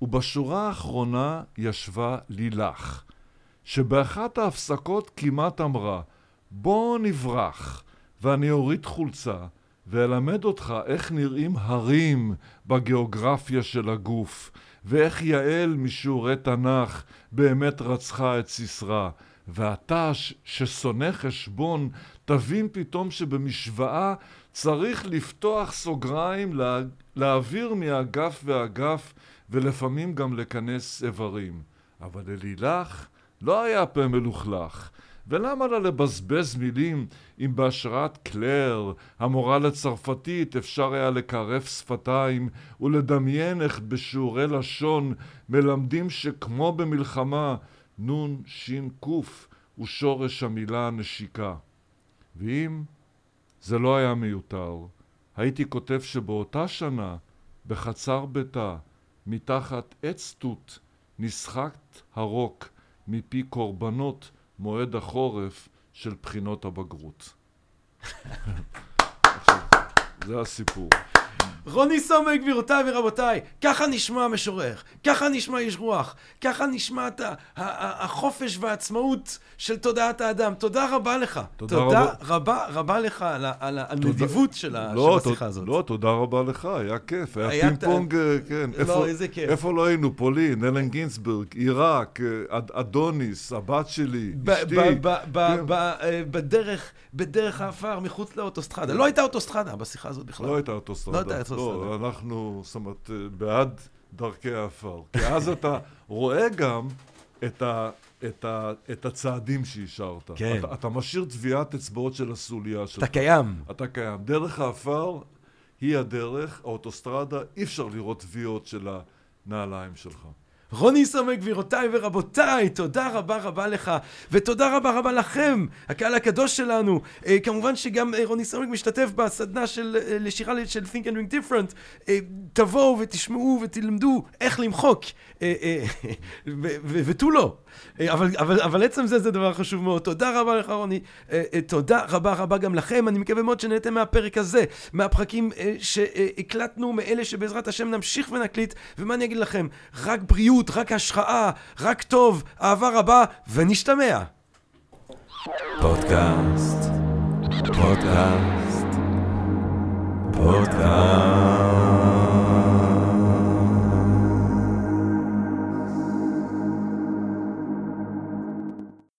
ובשורה האחרונה ישבה לילך, שבאחת ההפסקות כמעט אמרה, בוא נברח, ואני אוריד חולצה, ואלמד אותך איך נראים הרים בגיאוגרפיה של הגוף, ואיך יעל משיעורי תנ"ך באמת רצחה את סיסרא. ואתה ששונא חשבון, תבין פתאום שבמשוואה צריך לפתוח סוגריים, לה, להעביר מאגף ואגף, ולפעמים גם לכנס איברים. אבל ללילך לא היה פה מלוכלך. ולמה לה לבזבז מילים אם בהשראת קלר, המורה לצרפתית, אפשר היה לקרף שפתיים ולדמיין איך בשיעורי לשון מלמדים שכמו במלחמה נון שין קוף הוא שורש המילה נשיקה. ואם זה לא היה מיותר, הייתי כותב שבאותה שנה, בחצר ביתה, מתחת עץ תות, נסחט הרוק מפי קורבנות מועד החורף של בחינות הבגרות. [LAUGHS] זה הסיפור. רוני סומק, גבירותיי ורבותיי, ככה נשמע המשורר, ככה נשמע איש רוח, ככה נשמע את החופש והעצמאות של תודעת האדם. תודה רבה לך. תודה, תודה רבה. רבה רבה לך על, על הנדיבות של, לא, השיחה הזאת. לא, תודה רבה לך, היה כיף, היה, היה פינג פונג, אה, כן. לא, איפה, איזה כיף. איפה לא היינו? פולין, אלן גינסברג, עיראק, אה, אדוניס, הבת שלי, אשתי. כן. אה, בדרך, בדרך האפר, מחוץ לאוטוסטרדה. לא הייתה אוטוסטרדה בשיחה הזאת בכלל. לא הייתה אוטוסטרדה. לא לא, אנחנו, זאת אומרת, בעד דרכי האפר. כי אז אתה [LAUGHS] רואה גם את, ה, את, ה, את הצעדים שהשארת. כן. אתה, אתה משאיר טביעת אצבעות של הסוליה שלך. אתה קיים. אתה קיים. דרך האפר היא הדרך, האוטוסטרדה, אי אפשר לראות טביעות של הנעליים שלך. רוני סומק, גבירותיי ורבותיי, תודה רבה רבה לך, ותודה רבה רבה לכם, הקהל הקדוש שלנו. Uh, כמובן שגם uh, רוני סומק משתתף בסדנה של uh, לשירה של Think and Doing Different. Uh, תבואו ותשמעו ותלמדו איך למחוק, [LAUGHS] uh, uh, ותו לא. אבל, אבל, אבל עצם זה זה דבר חשוב מאוד. תודה רבה לך רוני, תודה רבה רבה גם לכם. אני מקווה מאוד שנהנתם מהפרק הזה, מהפרקים שהקלטנו, מאלה שבעזרת השם נמשיך ונקליט, ומה אני אגיד לכם, רק. בריאות, רק השחאה, רק טוב, אהבה רבה, ונשתמע. פודקאסט, פודקאסט, פודקאסט.